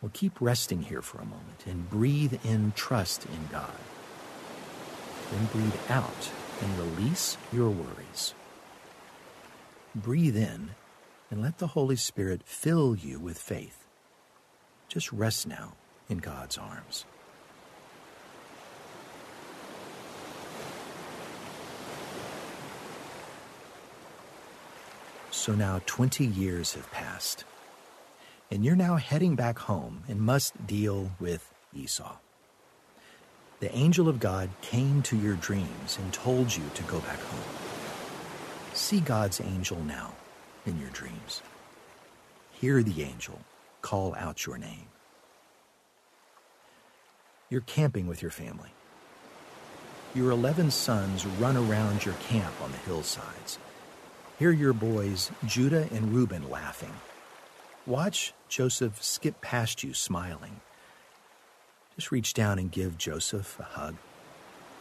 Well, keep resting here for a moment and breathe in trust in God. Then breathe out and release your worries. Breathe in and let the Holy Spirit fill you with faith. Just rest now in God's arms. So now 20 years have passed, and you're now heading back home and must deal with Esau. The angel of God came to your dreams and told you to go back home. See God's angel now in your dreams. Hear the angel call out your name. You're camping with your family. Your 11 sons run around your camp on the hillsides. Hear your boys, Judah and Reuben, laughing. Watch Joseph skip past you smiling. Just reach down and give Joseph a hug.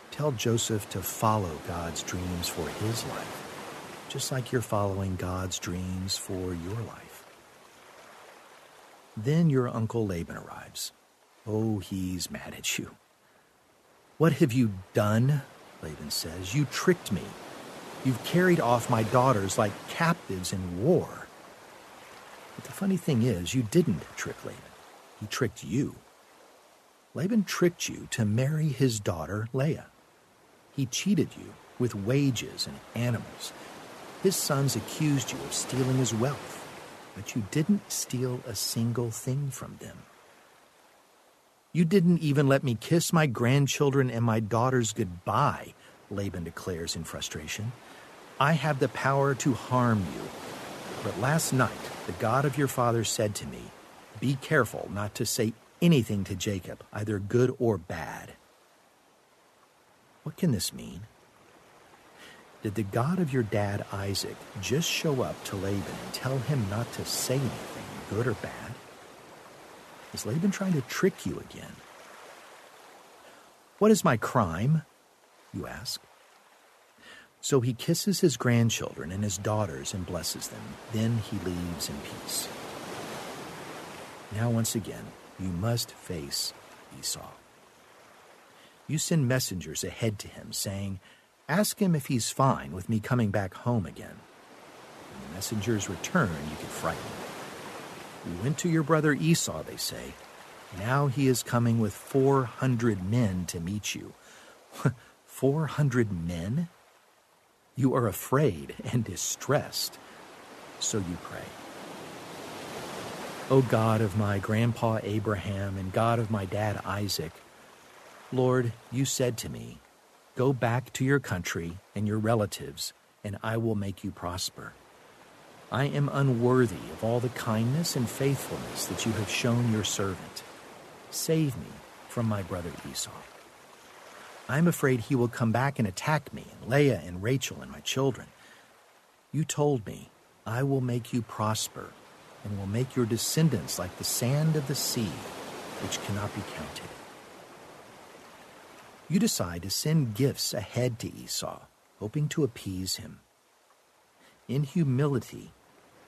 Tell Joseph to follow God's dreams for his life, just like you're following God's dreams for your life. Then your uncle Laban arrives. Oh, he's mad at you. What have you done? Laban says. You tricked me. You've carried off my daughters like captives in war. But the funny thing is, you didn't trick Laban. He tricked you. Laban tricked you to marry his daughter, Leah. He cheated you with wages and animals. His sons accused you of stealing his wealth, but you didn't steal a single thing from them. You didn't even let me kiss my grandchildren and my daughters goodbye, Laban declares in frustration. I have the power to harm you. But last night, the God of your father said to me, Be careful not to say anything to Jacob, either good or bad. What can this mean? Did the God of your dad Isaac just show up to Laban and tell him not to say anything, good or bad? Is Laban trying to trick you again? What is my crime? You ask. So he kisses his grandchildren and his daughters and blesses them. Then he leaves in peace. Now, once again, you must face Esau. You send messengers ahead to him, saying, Ask him if he's fine with me coming back home again. When the messengers return, you get frightened. We went to your brother Esau, they say. Now he is coming with 400 men to meet you. <laughs> 400 men? You are afraid and distressed. So you pray. O God of my grandpa Abraham and God of my dad Isaac, Lord, you said to me, Go back to your country and your relatives, and I will make you prosper. I am unworthy of all the kindness and faithfulness that you have shown your servant. Save me from my brother Esau. I am afraid he will come back and attack me, and Leah and Rachel and my children. You told me, I will make you prosper, and will make your descendants like the sand of the sea, which cannot be counted. You decide to send gifts ahead to Esau, hoping to appease him. In humility,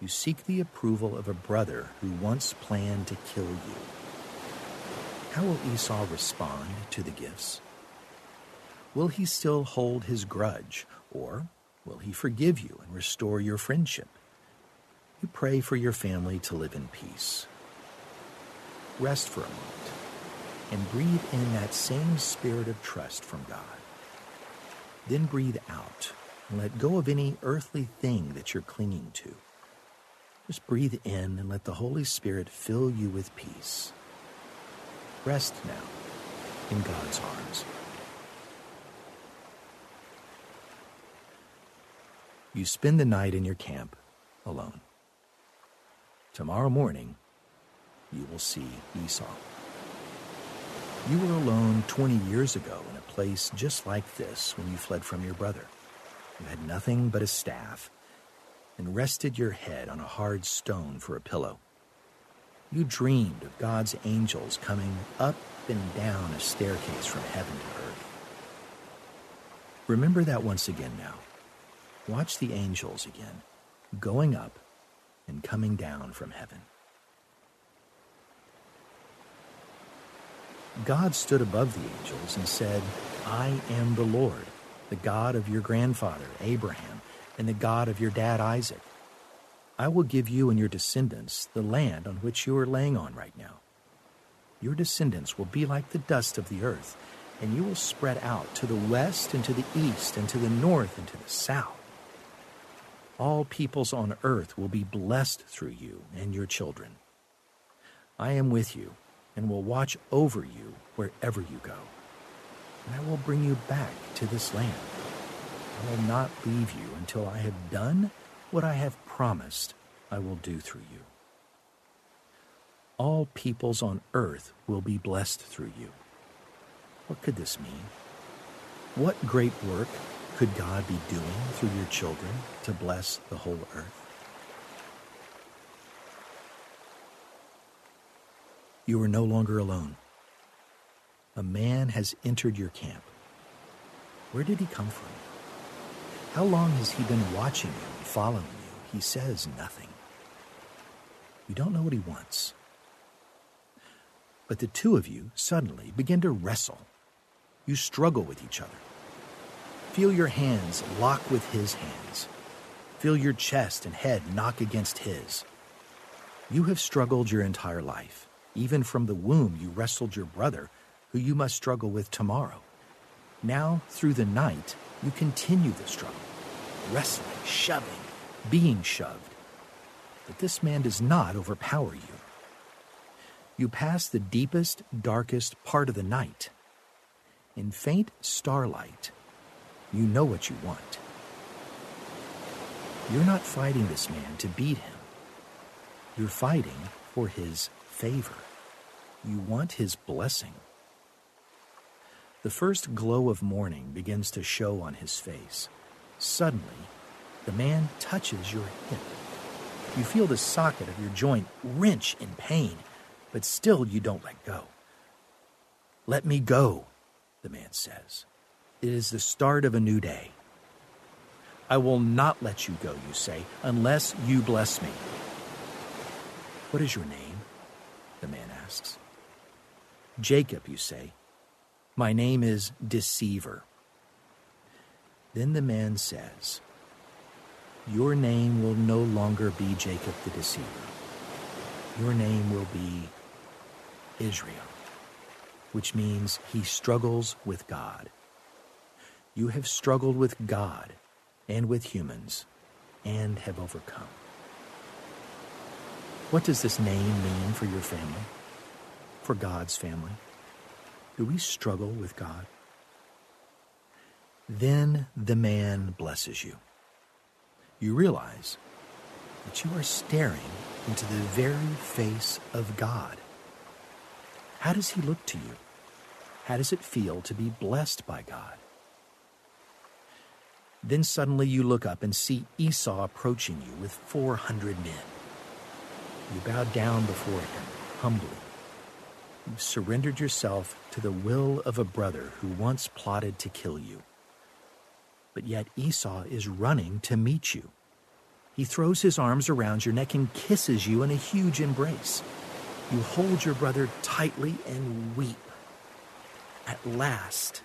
you seek the approval of a brother who once planned to kill you. How will Esau respond to the gifts? Will he still hold his grudge, or will he forgive you and restore your friendship? You pray for your family to live in peace. Rest for a moment and breathe in that same spirit of trust from God. Then breathe out and let go of any earthly thing that you're clinging to. Just breathe in and let the Holy Spirit fill you with peace. Rest now in God's arms. You spend the night in your camp alone. Tomorrow morning, you will see Esau. You were alone 20 years ago in a place just like this when you fled from your brother. You had nothing but a staff and rested your head on a hard stone for a pillow. You dreamed of God's angels coming up and down a staircase from heaven to earth. Remember that once again now. Watch the angels again, going up and coming down from heaven. God stood above the angels and said, I am the Lord, the God of your grandfather, Abraham and the God of your dad Isaac. I will give you and your descendants the land on which you are laying on right now. Your descendants will be like the dust of the earth, and you will spread out to the west and to the east and to the north and to the south. All peoples on earth will be blessed through you and your children. I am with you and will watch over you wherever you go, and I will bring you back to this land. I will not leave you until I have done what I have promised I will do through you. All peoples on earth will be blessed through you. What could this mean? What great work could God be doing through your children to bless the whole earth? You are no longer alone. A man has entered your camp. Where did he come from? How long has he been watching you and following you? He says nothing. You don't know what he wants. But the two of you suddenly begin to wrestle. You struggle with each other. Feel your hands lock with his hands. Feel your chest and head knock against his. You have struggled your entire life. Even from the womb, you wrestled your brother, who you must struggle with tomorrow. Now, through the night, You continue the struggle, wrestling, shoving, being shoved. But this man does not overpower you. You pass the deepest, darkest part of the night. In faint starlight, you know what you want. You're not fighting this man to beat him. You're fighting for his favor. You want his blessing. The first glow of morning begins to show on his face. Suddenly, the man touches your hip. You feel the socket of your joint wrench in pain, but still you don't let go. Let me go, the man says. It is the start of a new day. I will not let you go, you say, unless you bless me. What is your name? The man asks. Jacob, you say. My name is Deceiver. Then the man says, Your name will no longer be Jacob the Deceiver. Your name will be Israel, which means he struggles with God. You have struggled with God and with humans and have overcome. What does this name mean for your family? For God's family? Do we struggle with God? Then the man blesses you. You realize that you are staring into the very face of God. How does he look to you? How does it feel to be blessed by God? Then suddenly you look up and see Esau approaching you with 400 men. You bow down before him humbly. You've surrendered yourself to the will of a brother who once plotted to kill you. But yet Esau is running to meet you. He throws his arms around your neck and kisses you in a huge embrace. You hold your brother tightly and weep. At last,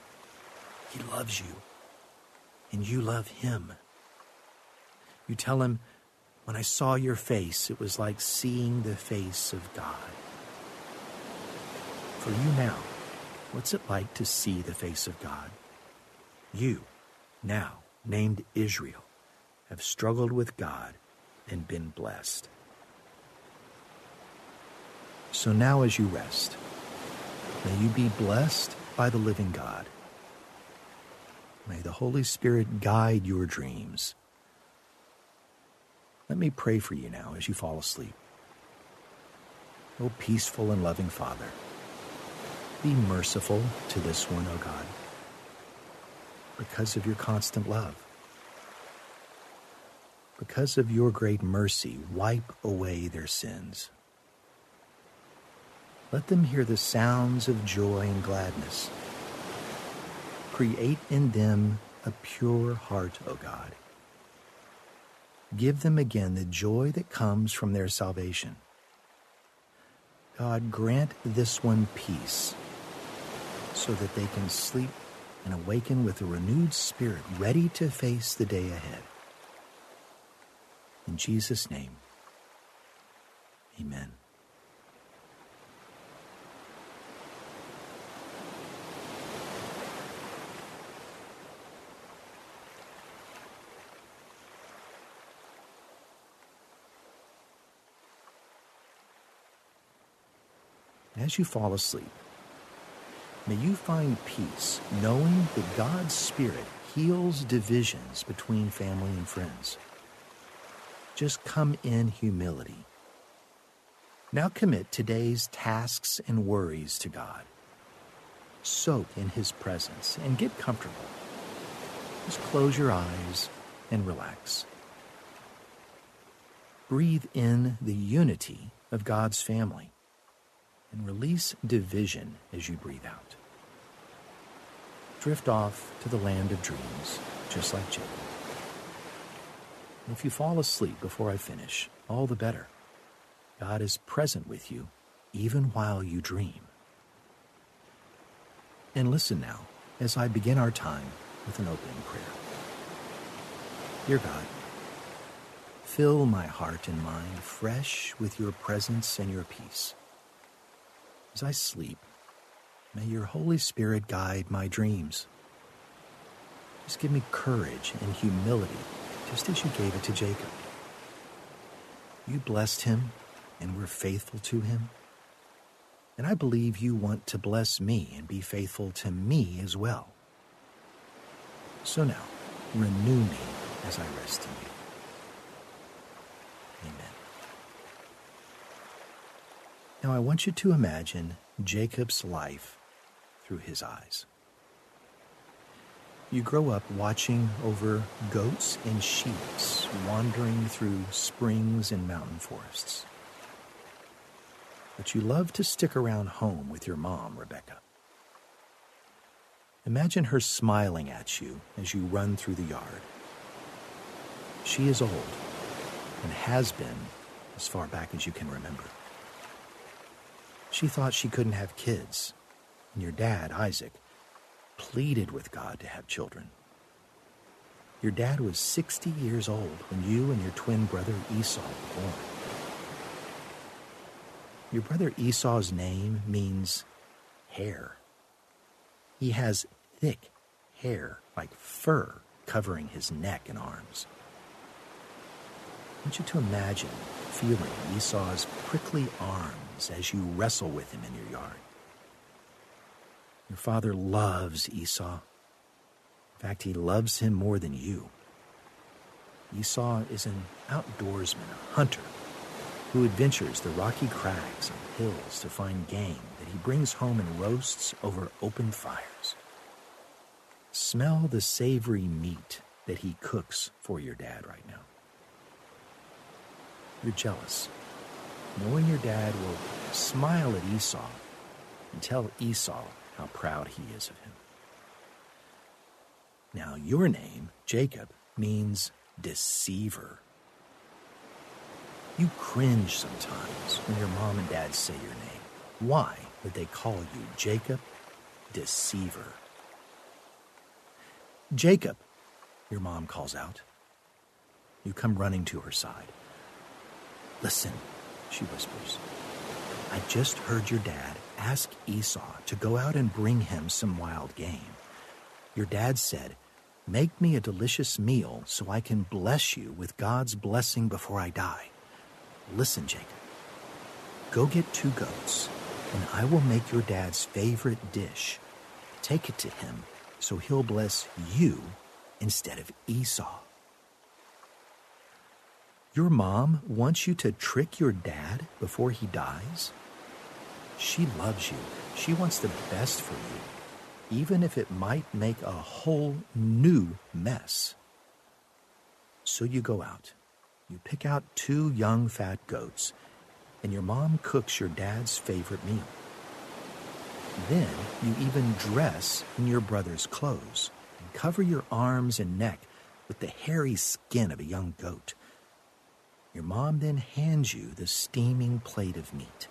he loves you and you love him. You tell him, When I saw your face, it was like seeing the face of God. For you now, what's it like to see the face of God? You, now named Israel, have struggled with God and been blessed. So now, as you rest, may you be blessed by the living God May the Holy Spirit guide your dreams. Let me pray for you now as you fall asleep. O peaceful and loving Father, be merciful to this one, O God, because of your constant love. Because of your great mercy, wipe away their sins. Let them hear the sounds of joy and gladness Create in them a pure heart, O God. Give them again the joy that comes from their salvation. God, grant this one peace so that they can sleep and awaken with a renewed spirit, ready to face the day ahead. In Jesus' name, amen. as you fall asleep, may you find peace knowing that God's Spirit heals divisions between family and friends. Just come in humility. Now commit today's tasks and worries to God. Soak in His presence and get comfortable. Just close your eyes and relax. Breathe in the unity of God's family and release division as you breathe out. Drift off to the land of dreams, just like Jacob. if you fall asleep before I finish, all the better. God is present with you even while you dream. And listen now as I begin our time with an opening prayer. Dear God, fill my heart and mind fresh with your presence and your peace. As I sleep, may your Holy Spirit guide my dreams. Just give me courage and humility, just as you gave it to Jacob. You blessed him and were faithful to him. And I believe you want to bless me and be faithful to me as well. So now, renew me as I rest in you. Amen. Now I want you to imagine Jacob's life through his eyes. You grow up watching over goats and sheep wandering through springs and mountain forests. But you love to stick around home with your mom, Rebecca. Imagine her smiling at you as you run through the yard. She is old and has been as far back as you can remember. She thought she couldn't have kids, and your dad, Isaac, pleaded with God to have children. Your dad was 60 years old when you and your twin brother Esau were born. Your brother Esau's name means hair. He has thick hair like fur covering his neck and arms. I want you to imagine feeling Esau's prickly arms as you wrestle with him in your yard. Your father loves Esau. In fact, he loves him more than you. Esau is an outdoorsman, a hunter, who adventures the rocky crags and hills to find game that he brings home and roasts over open fires. Smell the savory meat that he cooks for your dad right now. You're jealous, knowing your dad will smile at Esau and tell Esau how proud he is of him. Now, your name, Jacob, means deceiver. You cringe sometimes when your mom and dad say your name. Why would they call you Jacob, deceiver? Jacob, your mom calls out. You come running to her side. Listen, she whispers. I just heard your dad ask Esau to go out and bring him some wild game. Your dad said, Make me a delicious meal so I can bless you with God's blessing before I die. Listen, Jacob. Go get two goats, and I will make your dad's favorite dish. Take it to him so he'll bless you instead of Esau. Your mom wants you to trick your dad before he dies? She loves you. She wants the best for you, even if it might make a whole new mess. So you go out. You pick out two young fat goats, and your mom cooks your dad's favorite meal. Then you even dress in your brother's clothes and cover your arms and neck with the hairy skin of a young goat. Your mom then hands you the steaming plate of meat.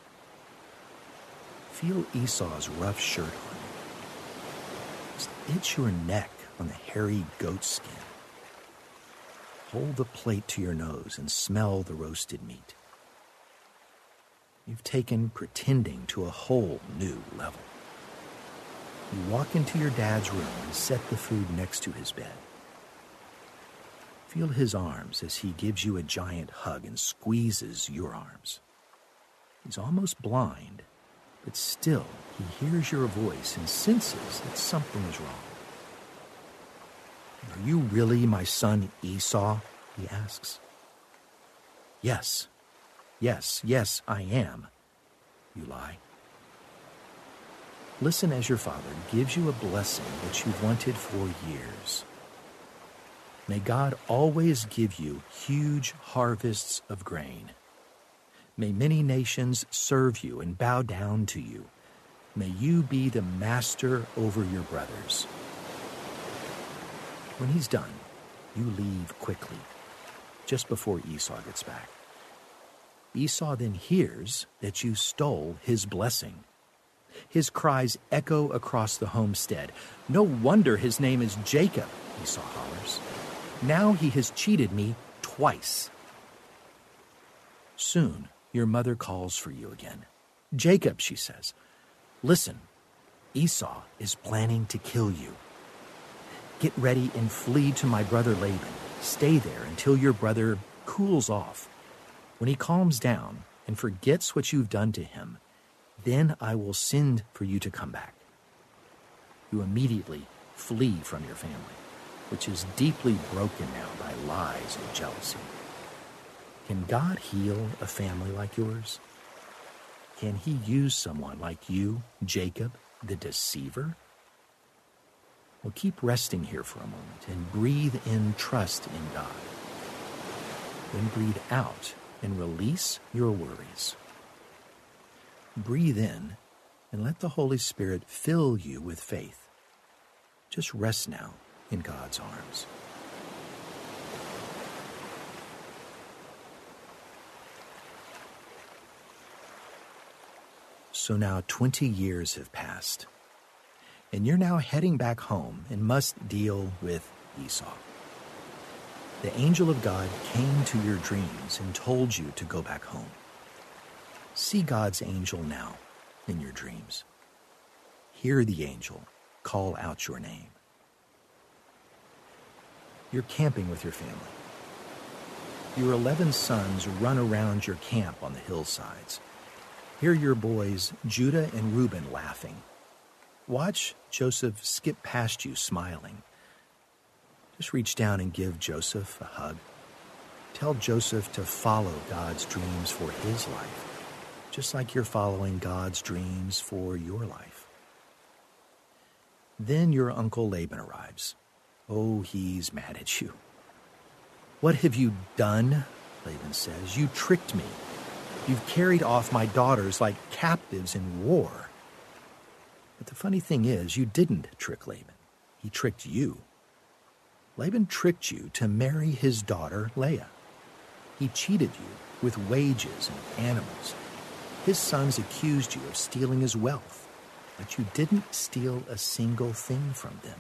Feel Esau's rough shirt on you. Itch your neck on the hairy goat skin. Hold the plate to your nose and smell the roasted meat. You've taken pretending to a whole new level. You walk into your dad's room and set the food next to his bed. Feel his arms as he gives you a giant hug and squeezes your arms. He's almost blind, but still he hears your voice and senses that something is wrong. Are you really my son Esau? he asks. Yes, yes, yes, I am. You lie. Listen as your father gives you a blessing that you've wanted for years. May God always give you huge harvests of grain May many nations serve you and bow down to you. May you be the master over your brothers. When he's done, you leave quickly, just before Esau gets back. Esau then hears that you stole his blessing. His cries echo across the homestead. No wonder his name is Jacob, Esau hollers. Now he has cheated me twice. Soon, your mother calls for you again. Jacob, she says, listen, Esau is planning to kill you. Get ready and flee to my brother Laban. Stay there until your brother cools off. When he calms down and forgets what you've done to him, then I will send for you to come back. You immediately flee from your family, which is deeply broken now by lies and jealousy. Can God heal a family like yours? Can he use someone like you, Jacob, the deceiver? Well, keep resting here for a moment and breathe in trust in God. Then breathe out and release your worries. Breathe in and let the Holy Spirit fill you with faith. Just rest now in God's arms. So now 20 years have passed and you're now heading back home and must deal with Esau. The angel of God came to your dreams and told you to go back home. See God's angel now in your dreams. Hear the angel call out your name. You're camping with your family. Your 11 sons run around your camp on the hillsides. Hear your boys, Judah and Reuben, laughing Watch Joseph skip past you smiling. Just reach down and give Joseph a hug. Tell Joseph to follow God's dreams for his life, just like you're following God's dreams for your life. Then your uncle Laban arrives. Oh, he's mad at you. What have you done? Laban says. You tricked me. You've carried off my daughters like captives in war. But the funny thing is, you didn't trick Laban. He tricked you. Laban tricked you to marry his daughter, Leah. He cheated you with wages and animals. His sons accused you of stealing his wealth, but you didn't steal a single thing from them.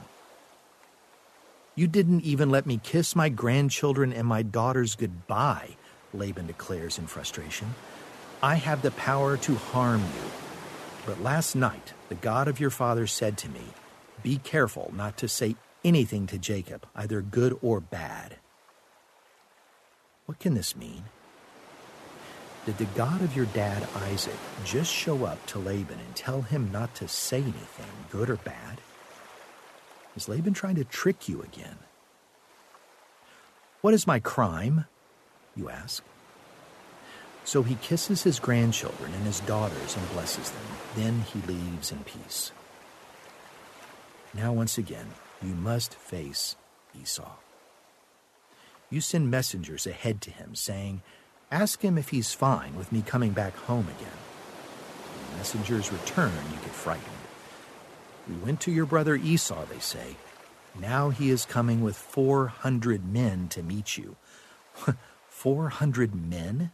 You didn't even let me kiss my grandchildren and my daughters goodbye, Laban declares in frustration. I have the power to harm you but last night the God of your father said to me, Be careful not to say anything to Jacob, either good or bad. What can this mean? Did the God of your dad Isaac just show up to Laban and tell him not to say anything, good or bad? Is Laban trying to trick you again? What is my crime? You ask. So he kisses his grandchildren and his daughters and blesses them. Then he leaves in peace. Now, once again, you must face Esau. You send messengers ahead to him, saying, Ask him if he's fine with me coming back home again. When the messengers return, you get frightened. We went to your brother Esau, they say. Now he is coming with 400 men to meet you. <laughs> 400 men?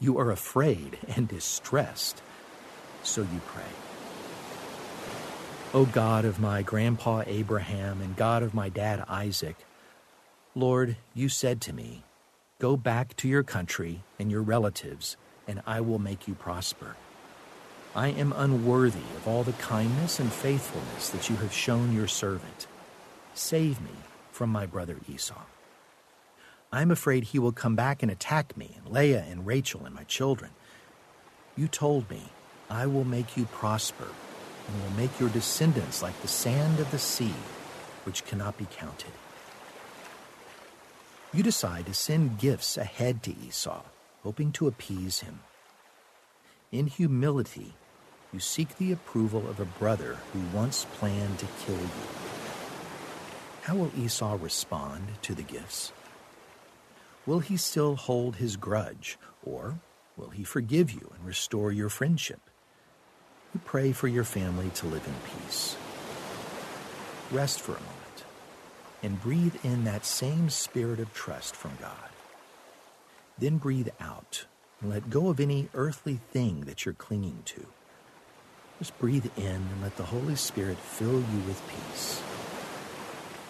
You are afraid and distressed, so you pray. O God of my grandpa Abraham and God of my dad Isaac, Lord, you said to me, Go back to your country and your relatives, and I will make you prosper. I am unworthy of all the kindness and faithfulness that you have shown your servant. Save me from my brother Esau. I'm afraid he will come back and attack me, and Leah and Rachel and my children. You told me, I will make you prosper, and will make your descendants like the sand of the sea, which cannot be counted. You decide to send gifts ahead to Esau, hoping to appease him. In humility, you seek the approval of a brother who once planned to kill you. How will Esau respond to the gifts? Will he still hold his grudge, or will he forgive you and restore your friendship? You pray for your family to live in peace. Rest for a moment and breathe in that same spirit of trust from God. Then breathe out and let go of any earthly thing that you're clinging to. Just breathe in and let the Holy Spirit fill you with peace.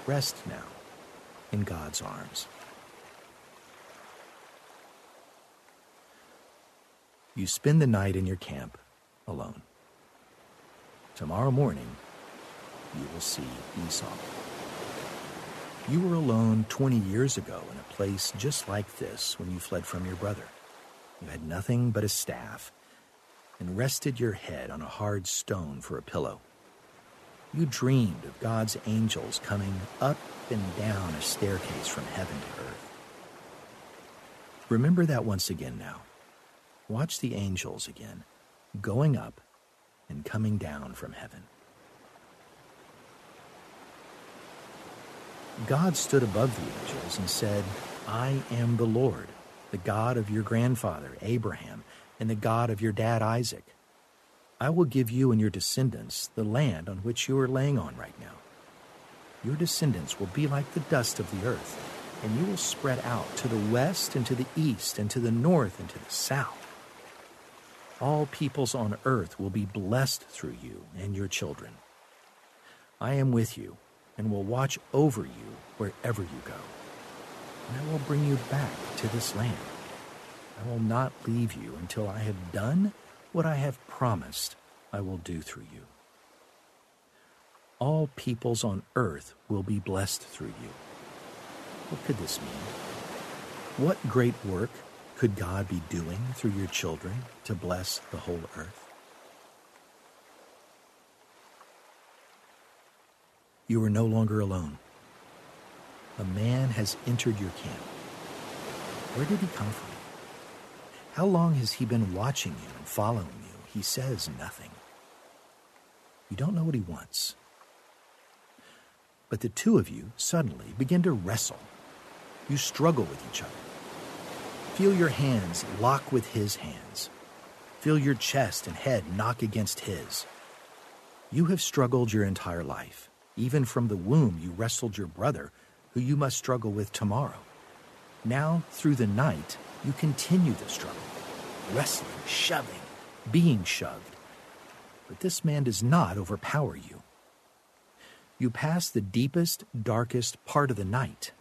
Rest now in God's arms. You spend the night in your camp alone. Tomorrow morning, you will see Esau. You were alone 20 years ago in a place just like this when you fled from your brother. You had nothing but a staff and rested your head on a hard stone for a pillow. You dreamed of God's angels coming up and down a staircase from heaven to earth. Remember that once again now. Watch the angels again, going up and coming down from heaven. God stood above the angels and said, I am the Lord, the God of your grandfather Abraham, and the God of your dad Isaac. I will give you and your descendants the land on which you are laying on right now. Your descendants will be like the dust of the earth, and you will spread out to the west and to the east and to the north and to the south. All peoples on earth will be blessed through you and your children. I am with you and will watch over you wherever you go. And I will bring you back to this land. I will not leave you until I have done what I have promised I will do through you. All peoples on earth will be blessed through you. What could this mean? What great work could God be doing through your children to bless the whole earth? You are no longer alone. A man has entered your camp. Where did he come from? How long has he been watching you and following you? He says nothing. You don't know what he wants. But the two of you suddenly begin to wrestle. You struggle with each other. Feel your hands lock with his hands. Feel your chest and head knock against his. You have struggled your entire life. Even from the womb, you wrestled your brother, who you must struggle with tomorrow. Now, through the night, you continue the struggle, wrestling, shoving, being shoved. But this man does not overpower you. You pass the deepest, darkest part of the night.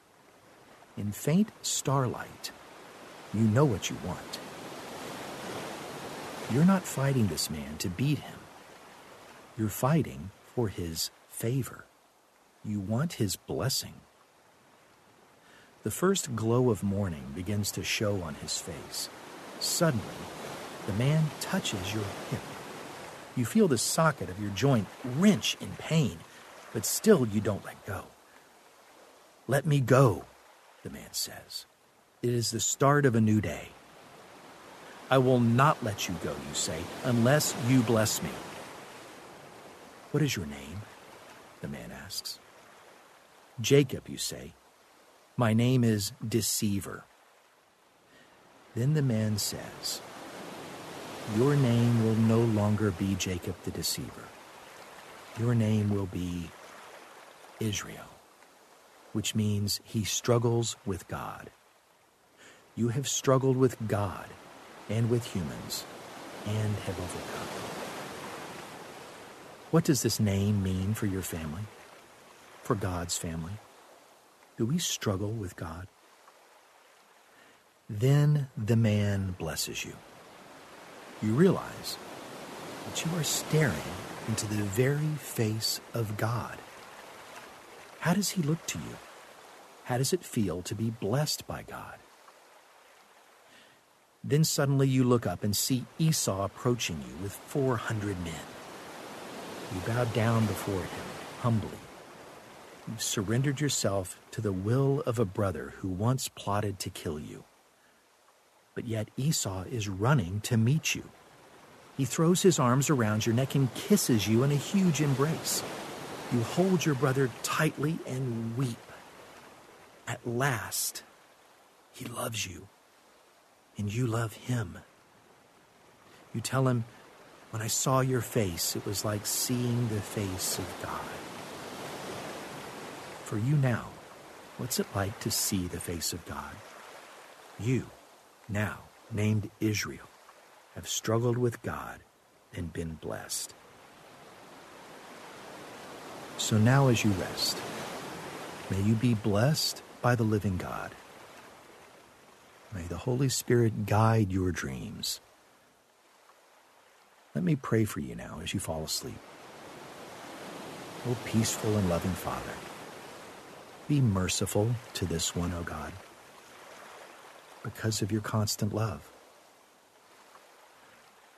In faint starlight, you know what you want. You're not fighting this man to beat him. You're fighting for his favor. You want his blessing. The first glow of morning begins to show on his face. Suddenly, the man touches your hip. You feel the socket of your joint wrench in pain, but still you don't let go. Let me go, the man says. It is the start of a new day. I will not let you go, you say, unless you bless me. What is your name? the man asks. Jacob, you say. My name is Deceiver. Then the man says, Your name will no longer be Jacob the Deceiver. Your name will be Israel, which means he struggles with God. You have struggled with God and with humans and have overcome. What does this name mean for your family? For God's family? Do we struggle with God? Then the man blesses you. You realize that you are staring into the very face of God. How does he look to you? How does it feel to be blessed by God? Then suddenly you look up and see Esau approaching you with 400 men. You bow down before him humbly. You've surrendered yourself to the will of a brother who once plotted to kill you. But yet Esau is running to meet you. He throws his arms around your neck and kisses you in a huge embrace. You hold your brother tightly and weep. At last, he loves you, and you love him. You tell him, when I saw your face, it was like seeing the face of God. For you now, what's it like to see the face of God? You, now named Israel, have struggled with God and been blessed. So now, as you rest, may you be blessed by the living God. May the Holy Spirit guide your dreams let me pray for you now as you fall asleep. O peaceful and loving Father, Be merciful to this one, O God, because of your constant love.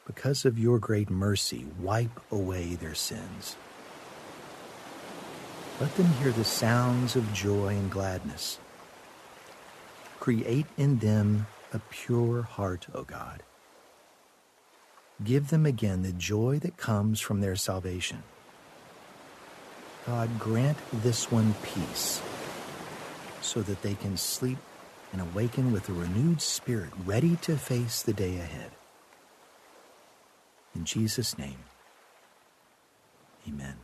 Because of your great mercy, wipe away their sins. Let them hear the sounds of joy and gladness. Create in them a pure heart, O God. Give them again the joy that comes from their salvation. God, grant this one peace so that they can sleep and awaken with a renewed spirit, ready to face the day ahead. In Jesus' name, amen.